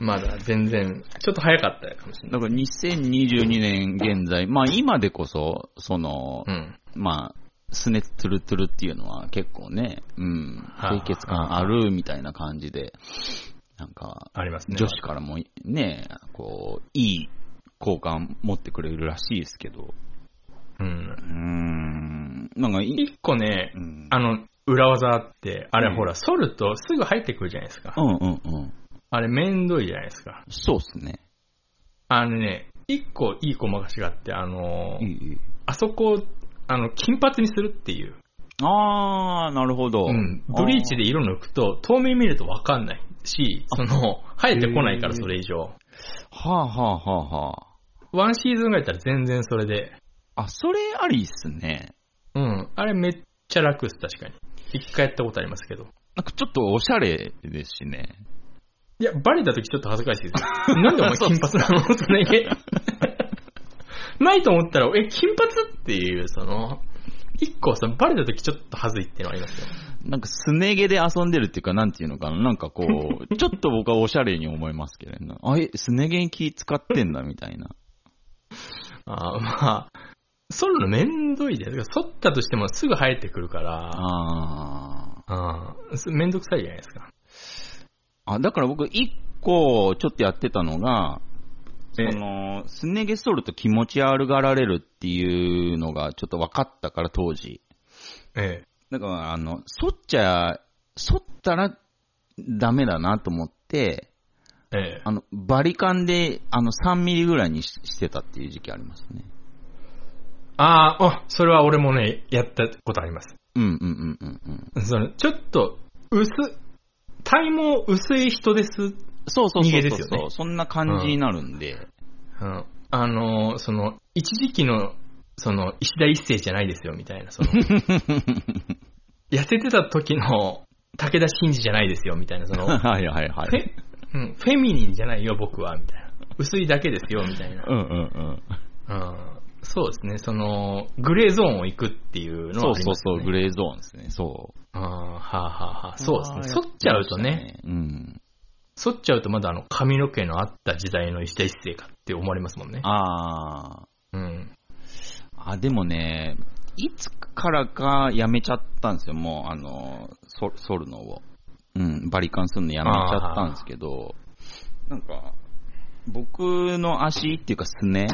まだ全然、ちょっと早かったかもしれない。だから2022年現在、まあ今でこそ、その、うん。まあ、スネトゥルトゥルっていうのは結構ね、うん、はあ清潔感あるみたいな感じで、なんか、ありますね。女子からもね、こう、いい好感持ってくれるらしいですけど、うんう。ーん、なんかい、一個ねう、ん、あの、裏技あって、あれうんほら、剃るとすぐ入ってくるじゃないですか。うんうんうん。あれめんどいじゃないですか。そうっすね。あのね、一個いい小まかしがあって、あのいいいいあそこ、あの、金髪にするっていう。あー、なるほど。うん。ブリーチで色抜くと、遠目に見るとわかんないし、その、生えてこないから、それ以上。はあはあはあはワンシーズンぐらいやったら全然それで。あ。あ、それありっすね。うん。あれめっちゃ楽です、確かに。一回やったことありますけど。なんかちょっとおしゃれですしね。いや、バレた時ちょっと恥ずかしいですよ。なんでお前金髪なの？それ。ないと思ったら、え、金髪？っていう、その、一個さ、バレた時ちょっと恥ずいっていうのありますよ。なんかすね毛で遊んでるっていうか、なんていうのかな。なんかこう、ちょっと僕はおしゃれに思いますけどね。あ、え、すね毛に気使ってんだみたいな。あーまあ、剃るのめんどいです。剃ったとしてもすぐ生えてくるから、ああーめんどくさいじゃないですか。あ。あ、だから僕一個ちょっとやってたのが、そええの、すね毛剃ると気持ち悪がられるっていうのがちょっと分かったから当時。ええ。だから、あの、剃っちゃ、剃ったらダメだなと思って、ええ。あの、バリカンで、あの、3ミリぐらいにししてたっていう時期ありますね。あーあ、それは俺もね、やったことあります。うんうんうんうんうん。そのちょっと、薄、体毛薄い人です。そうそうそうそう。逃げですよねそんな感じになるんで。うん、あのーその、一時期の、その、石田一世じゃないですよ、みたいな、その、痩せてた時の武田真治じゃないですよ、みたいな、その、はいはいはフェい。うん、フェミニンじゃないよ、僕は、みたいな。薄いだけですよ、みたいな。うんうんうん。うん、そうですね、その、グレーゾーンを行くっていうのそうはありますよね。そうそう、グレーゾーンですね。そう。あーはあ、はあはあ、そうですね。剃っちゃうとね、。うん。剃っちゃうとまだあの髪の毛のあった時代の石田一世かって思われますもんね。あうん。あ。あ、でもね、いつからかやめちゃったんですよ、もう、あの、そ剃るのを。うん、バリカンするのやめちゃったんですけど、なんか、僕の足っていうかすね、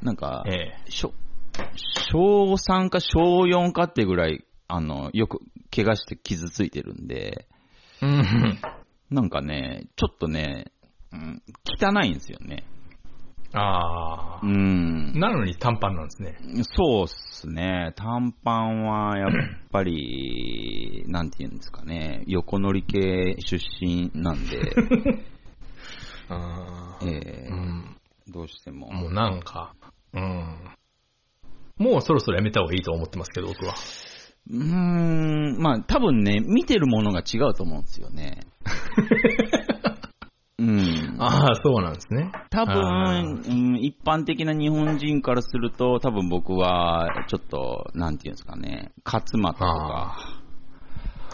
なんか、ええ。小、小3か小4かってぐらい、あの、よく怪我して傷ついてるんで、うん。なんかね、ちょっとね、うん、汚いんですよね。ああう。ん。なのに短パンなんですね。そうっすね。短パンはやっぱり、なんて言うんですかね、横乗り系出身なんで、ああ。えーうん。どうしても。もうなんか、うん。もうそろそろやめた方がいいと思ってますけど、僕は。うーん、まあ多分ね、見てるものが違うと思うんですよね。うん。ああ、そうなんですね。多分、あうん、一般的な日本人からすると、多分僕は、ちょっと、なんていうんですかね、勝俣とか、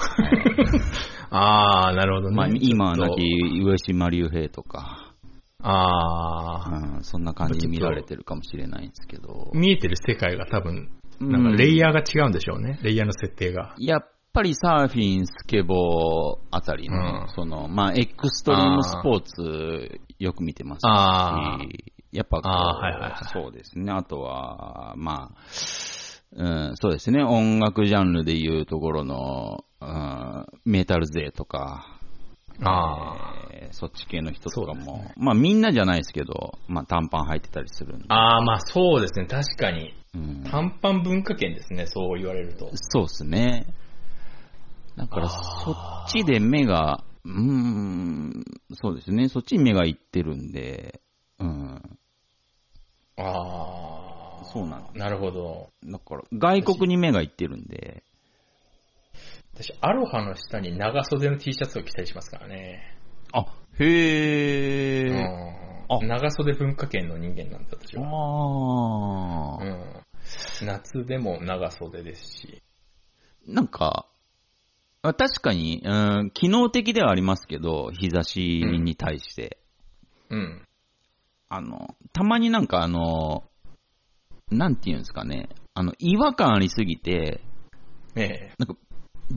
ああ、なるほどね。まあ、今はちょっと亡き上島竜兵とか、ああ、うん、そんな感じに見られてるかもしれないんですけど、見えてる世界が多分、なんうんかレイヤーが違うんでしょうね。レイヤーの設定が。やっぱりサーフィン、スケボーあたりの、うんその、まあ、エクストリームスポーツ、よく見てますし、やっぱはいはいはいそうですね。あとは、まあ、うん、そうですね。音楽ジャンルでいうところの、うん、メタル勢とか、あえーそっち系の人とかも、ねまあみんなじゃないですけど、まあ短パン履いてたりするんで、あ。ああ、まあそうですね。確かに。うん、短パン文化圏ですね。そう言われると。そうですね。だから、そっちで目が、うーん、そうですね。そっちに目がいってるんで、うん。ああ。そうなのなるほど。だから、外国に目がいってるんで、私、アロハの下に長袖の T シャツを着たりしますからね。あ、へうー。んあ長袖文化圏の人間なんだ、私は。あー。うん。夏でも長袖ですし。なんか、あ確かに、うん、機能的ではありますけど、日差しに対して。うん。あの、たまになんかあの、なんていうんですかね、あの、違和感ありすぎて、ええ。なんか、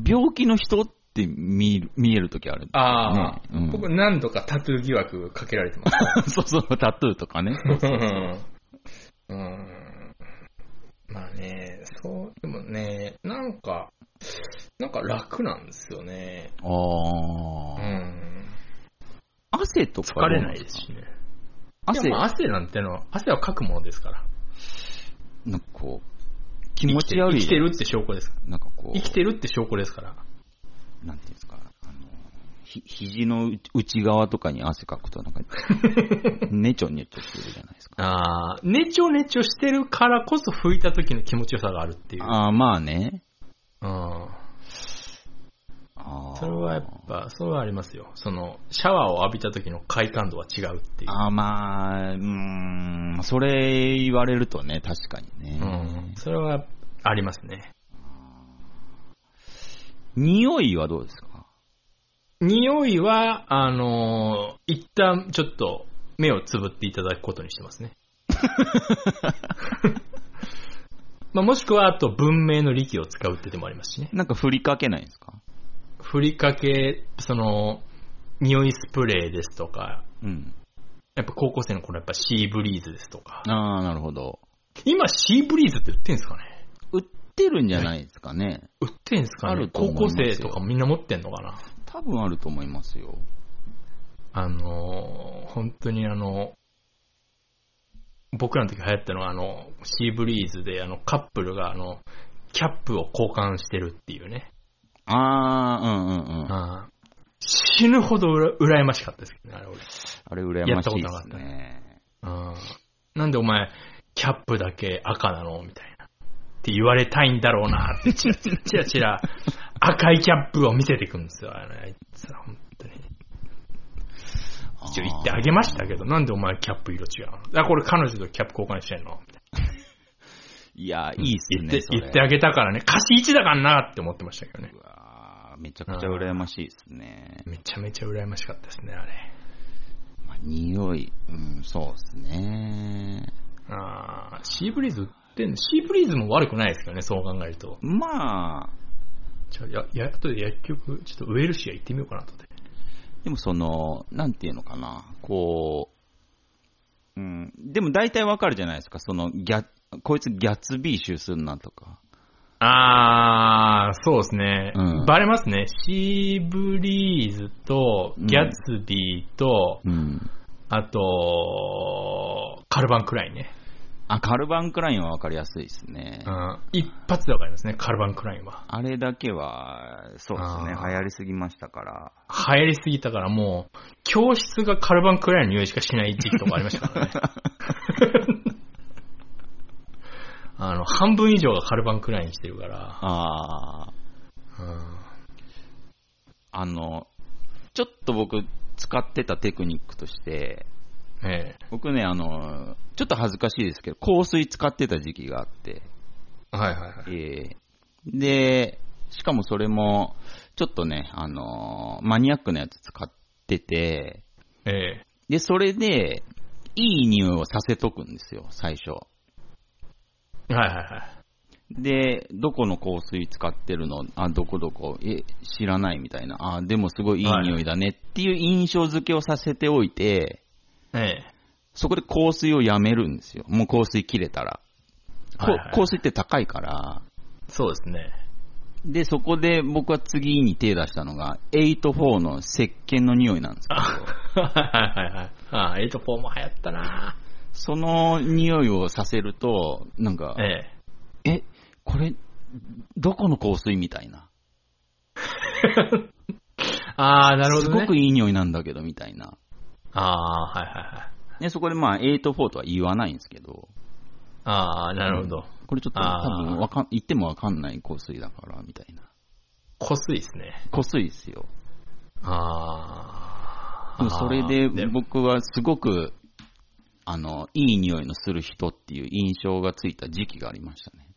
病気の人って見る見えるときある。ああ、ねうん僕何度かタトゥー疑惑かけられてます。そうそう、タトゥーとかね。うん。うん。まあね、そう、でもね、なんか、なんか楽なんですよね。あうあ、ん。汗とか疲れないですしね。汗？汗なんてのは、汗はかくものですから。なんかこう、気持ち悪い。生きてるって証拠です。なんかこう、生きてるって証拠ですから。なんていうんですか、あの、ひ、肘の内内側とかに汗かくと、なんか、ねちょねちょするじゃないですか。ああ、ねちょねちょしてるからこそ拭いた時の気持ちよさがあるっていう。ああ、まあね。うん。それはやっぱ、それはありますよ。その、シャワーを浴びた時の快感度は違うっていう。あーまあ、うーん、それ言われるとね、確かにね。うん。それはありますね。匂いはどうですか？匂いは、あのー一旦ちょっと目をつぶっていただくことにしてますね。まあ、もしくは、あと文明の力を使うって手もありますしね。なんか振りかけないんですか？ふりかけ、その、匂いスプレーですとか、うん。やっぱ高校生の頃やっぱシーブリーズですとか。ああ、なるほど。今シーブリーズって売ってんすかね？売ってるんじゃないですかね。売ってんすかね？あると高校思いますよ生とかみんな持ってんのかな？多分あると思いますよ。あのー本当にあの、僕らの時流行ったのはあの、シーブリーズであの、カップルがあの、キャップを交換してるっていうね。ああ、うんうんうん。あー死ぬほどうら羨ましかったですけどね、あれ俺。あれ羨ましいでやったことなかったすね。うんなんでお前、キャップだけ赤なの？みたいな。って言われたいんだろうなって、チラチラチラチラ赤いキャップを見せてくんですよ、あのあいつら、本当に。一応言ってあげましたけど、なんでお前キャップ色違うの？あ、これ彼女とキャップ交換してんの？いや、いいっすね。言って、言ってあげたからね、貸し1だからなって思ってましたけどね。うわーめちゃくちゃ羨ましいですね。めちゃめちゃ羨ましかったですね、あれ。まあ、匂い、うん、そうですね。あーシーブリーズ売ってんのシーブリーズも悪くないですけどね、そう考えると。まあ、じゃあ、や、や、後で薬局、ちょっとウェルシア行ってみようかなとで。でもその、なんていうのかな、こう、うん、でも大体わかるじゃないですか、その、ギャ、こいつギャッツビー臭すんなとか。あー、そうですね。うんバレますね。シーブリーズと、ギャッツビーと、うん。あと、カルバンクラインね。あ、カルバンクラインはわかりやすいですね。うん。一発でわかりますね、カルバンクラインは。あれだけは、そうですね、流行りすぎましたから。流行りすぎたからもう、教室がカルバンクラインの匂いしかしない時期とかありましたからね。あの、半分以上がカルバンクラインしてるから。ああ、うんあの、ちょっと僕、使ってたテクニックとして、え僕ね、あの、ちょっと恥ずかしいですけど、香水使ってた時期があって、えはいはいはい。ええで、しかもそれも、ちょっとね、あのマニアックなやつ使ってて、ええで、それで、いい匂いをさせとくんですよ、最初。はいはいはい。で、どこの香水使ってるの？あ、どこどこ？え、知らないみたいな。あ、でもすごいいい匂いだねっていう印象付けをさせておいて、ええそこで香水をやめるんですよ。もう香水切れたら。こはいはい香水って高いから。そうですね。で、そこで僕は次に手出したのが、84の石鹸の匂いなんですけど、はいはいはい。ああ、8-4も流行ったなその匂いをさせると、なんか、えええ、これ、どこの香水みたいな。ああ、なるほどね。すごくいい匂いなんだけど、みたいな。ああ、はいはいはい。で、そこでまあ、84とは言わないんですけど、ああ、なるほど。これちょっと多分わかん、言ってもわかんない香水だから、みたいな。濃すいですね。香水ですよ。ああ。でもそれで僕はすごく、あの、いい匂いのする人っていう印象がついた時期がありましたね。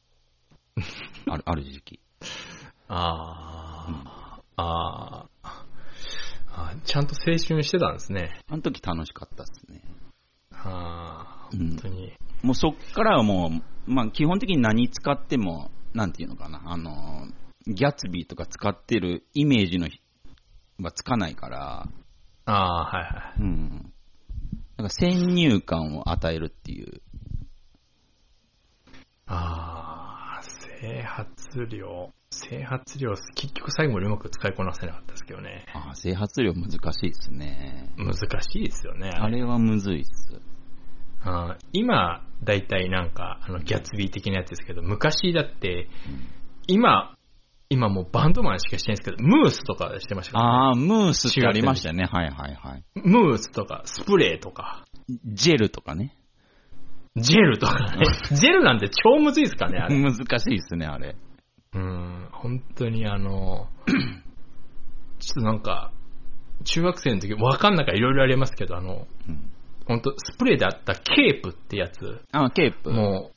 ある、ある時期。ああ、ああ、あーちゃんと青春してたんですね。あの時楽しかったですね。ああ、うん本当に。もうそっからはもう、まあ基本的に何使っても、なんていうのかな、あの、ギャツビーとか使ってるイメージのはつかないから、ああ、はいはい。うん。なんか先入観を与えるっていう。ああ、整髪量。整髪量、結局最後までうまく使いこなせなかったですけどね。ああ、整髪量難しいですね。難しいですよね。あれはむずいっす。あー今、だいたいなんか、あの、ギャツビー的なやつですけど、昔だって、今、今もうバンドマンしかしてないんですけど、ムースとかしてましたからねああ、ムースってありましたね。はいはいはい。ムースとか、スプレーとか、ジェルとかね。ジェルとかね。ジェルなんて超むずいですからね、あれ。難しいですね、あれ。うん、本当にあの、ちょっとなんか、中学生の時、わかんないからいろいろありますけど、あの、うん本当スプレーであったケープってやつ、あ、ケープ。もう、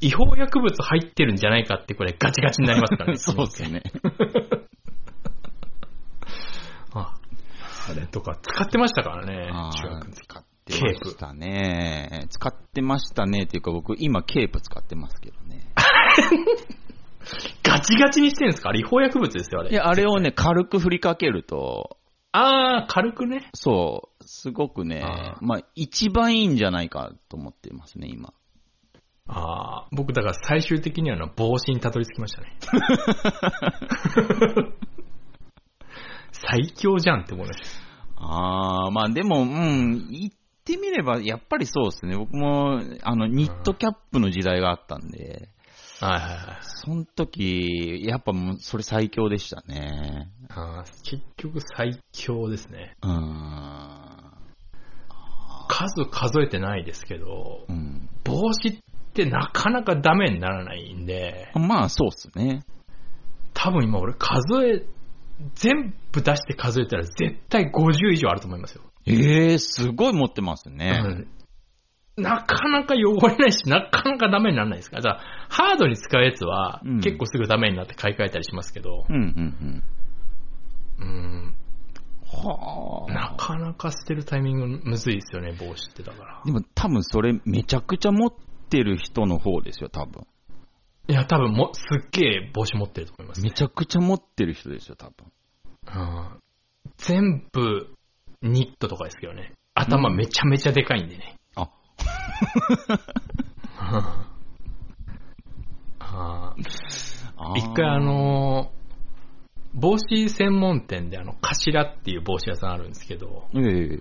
違法薬物入ってるんじゃないかってこれガチガチになりますからね。そうですね。あ、あれとか使ってましたからねあ、中学の時。ー使ってましたね。使ってましたねっていうか僕今ケープ使ってますけどね。ガチガチにしてるんですか？あれ違法薬物ですよ、あれ。いや、あれをね、軽く振りかけると、あー、軽くね？そう、すごくねあ、ーまあ一番いいんじゃないかと思ってますね、今。あー、僕だから最終的にはあの帽子にたどり着きましたね。最強じゃんって思いました。ああ、まあでも、うん、言ってみれば、やっぱりそうですね。僕も、あの、ニットキャップの時代があったんで、はいはいはい。その時、やっぱもう、それ最強でしたね。あー結局最強ですね。うーん。数数えてないですけど、うん。帽子ってなかなかダメにならないんで、まあ、そうっすね。多分今俺数え、全部出して数えたら絶対50以上あると思いますよ。ええー、すごい持ってますね。うんなかなか汚れないし、なかなかダメにならないですか？ら。じゃあ、ハードに使うやつはうん結構すぐダメになって買い替えたりしますけど、うん、うん、うん、うん。はあ。なかなか捨てるタイミングむずいですよね、帽子ってだから。でも多分それめちゃくちゃ持ってる人の方ですよ、多分。いや、多分も、すっげえ帽子持ってると思います、めちゃくちゃ持ってる人ですよ、多分。うん全部、ニットとかですけどね。頭めちゃめちゃでかいんでね。あ、あ一回あ、のー帽子専門店であの、頭っていう帽子屋さんあるんですけど、ええ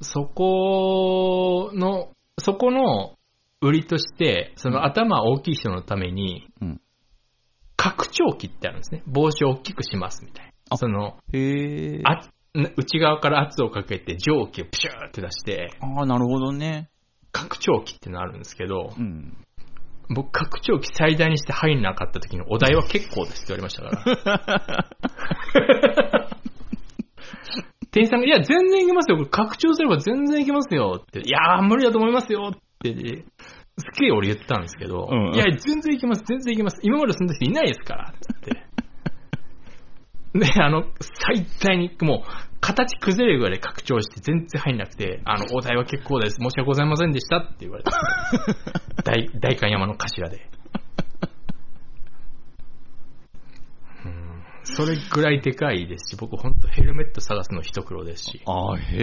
そこの、そこの売りとして、その頭大きい人のために、うん。拡張器ってあるんですね。帽子を大きくしますみたいな。あその、へえ。あ内側から圧をかけて蒸気をプシューって出して、ああ、なるほどね。拡張器ってのあるんですけどう、ん。僕拡張器最大にして入んなかった時のお題は結構ですって言われましたから。店員さんが、いや、全然いけますよ。これ拡張すれば全然いけますよって。いやー、無理だと思いますよって、すっげえ俺言ったんですけど、うんいや、全然いけます、全然いけます。今までそんな人いないですから、つって。で、あの、最大に、もう、形崩れるぐらい拡張して全然入んなくて、あの、お題は結構です。申し訳ございませんでしたって言われて。大、大観山の頭で。うんそれぐらいでかいですし、僕ほんとヘルメット探すの一苦労ですし。あ、へ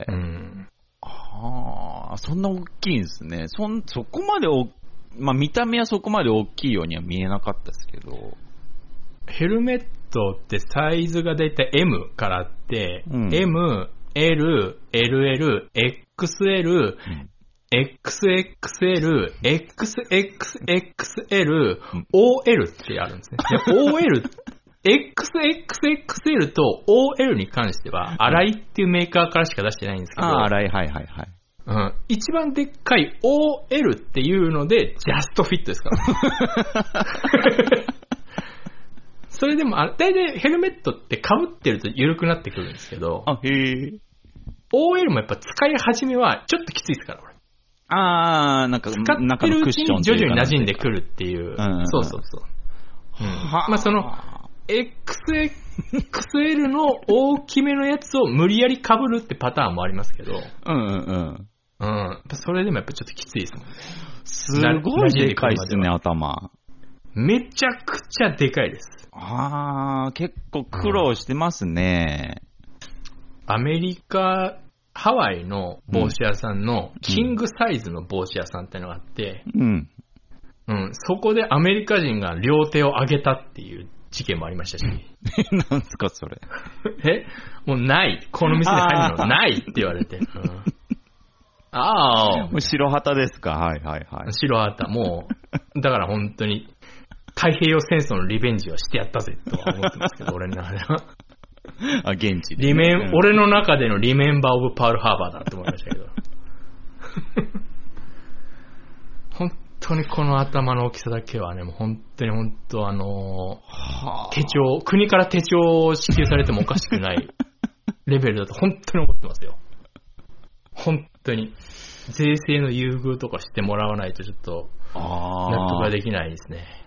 え。うん。はあ、そんな大きいんですね。そん、そこまでお、まあ見た目はそこまで大きいようには見えなかったですけど。ヘルメットってサイズがだいたい M からあって、うん M、L、LL、XL、XXL、XXXL うん OL ってあるんですね。で OL、XXXL と OL に関しては、アライっていうメーカーからしか出してないんですけど、ああ、はいはいはいはい。うん、一番でっかい OL っていうので、ジャストフィットですから。それでも、あ大体ヘルメットって被ってると緩くなってくるんですけど、あ、へえ。OL もやっぱ使い始めはちょっときついですから、俺。ああ、なんか、使って中のクッるうちに徐ションというか々に馴染んでくるっていう。うんうんそうそうそう。うんはあまあその、XXL の大きめのやつを無理やり被るってパターンもありますけど、うんうんうん。うん。やっぱそれでもやっぱちょっときついですもんね。すごいでかいっすね、頭。めちゃくちゃでかいです。ああ、結構苦労してますね。アメリカ、ハワイの帽子屋さんのキングサイズの帽子屋さんってのがあって、うん。うん、そこでアメリカ人が両手を上げたっていう事件もありましたし、なんすか、それ。え？もうない。この店で入るのないって言われて。うん、あもう白旗ですか、はいはいはあ、い。白旗、もう、だから本当に、太平洋戦争のリベンジはしてやったぜとは思ってますけど、俺の中では。あ、現地で。リメン、うん俺の中でのリメンバー・オブ・パール・ハーバーだと思いましたけど。本当にこの頭の大きさだけはね、もう本当に本当あのはあ手帳、国から手帳を支給されてもおかしくない レベルだと本当に思ってますよ。本当に。税制の優遇とかしてもらわないとちょっと納得。ができないですね。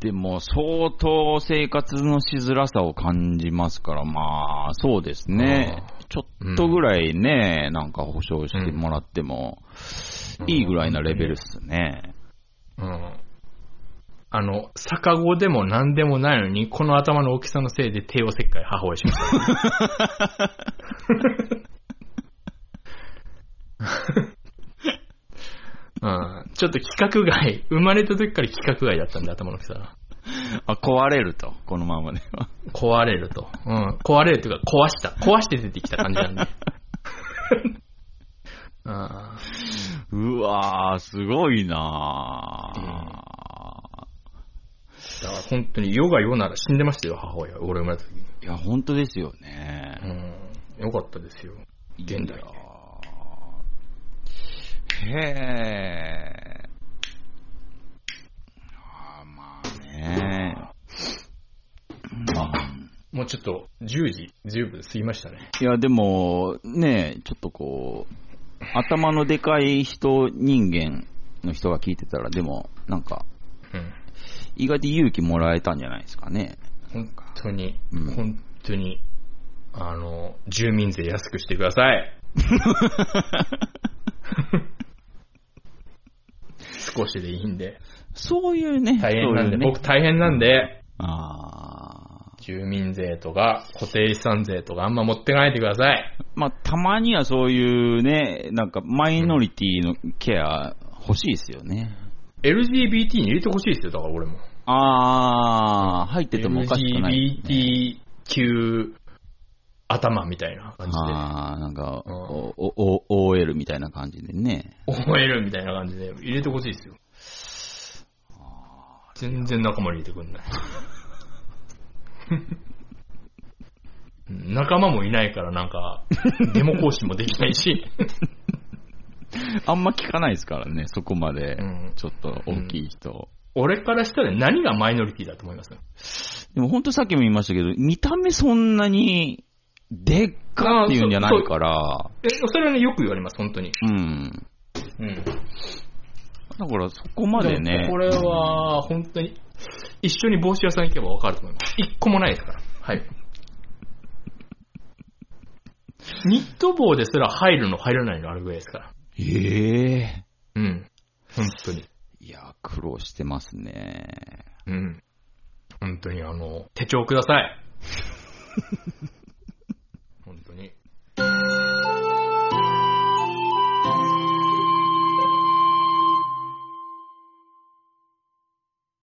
でも、相当生活のしづらさを感じますから、まあ、そうですねあ。ちょっとぐらいね、なんか保証してもらっても、いいぐらいなレベルっすね。うん。あの、逆子でも何でもないのに、この頭の大きさのせいで帝王切開母親しました。うん、ちょっと規格外、生まれた時から規格外だったんで、頭の大きさが。あ、壊れると、このままでは。壊れると。うん、壊れるというか、壊した。壊して出てきた感じなんで。あ うわー、すごいなーだから本当に世が世なら死んでましたよ、母親。俺生まれた時に。ーいや、本当ですよね。うん、よかったですよ。現代で。へえ。あーまあね。うんもうちょっと10時、十分過ぎましたね。いや、でも、ねちょっとこう、頭のでかい人、人間の人が聞いてたら、でも、なんか、うん。意外と勇気もらえたんじゃないですかね。本当に、うん本当に、あの、住民税安くしてください。少しでいいんで。そういうね、大変なんで、そういうね僕大変なんで、あー住民税とか固定資産税とかあんま持ってかないでください。まあ、たまにはそういうね、なんか、マイノリティのケア欲しいですよね。LGBT に入れてほしいですよ、だから俺も。あー、入っててもおかしくない、LGBTQ 頭みたいな感じで。あー、なんか、うんおおお OL みたいな感じでね。OL みたいな感じで入れてほしいですよ。全然仲間に入れてくんない。う ん仲間もいないからなんか、デモ行進もできないし、あんま聞かないですからね、そこまでうん、ちょっと大きい人。俺からしたら何がマイノリティだと思います？でも本当さっきも言いましたけど、見た目そんなにでっかっていうんじゃないから、え、それはね、よく言われます、本当に。うん。うん。だからそこまでねも、これは、本当に、一緒に帽子屋さん行けばわかると思います。一個もないですから。はい。ニット帽ですら入るの入らないのあるぐらいですから。ええうん。本当に。いや、苦労してますね。うん。本当にあの、手帳ください。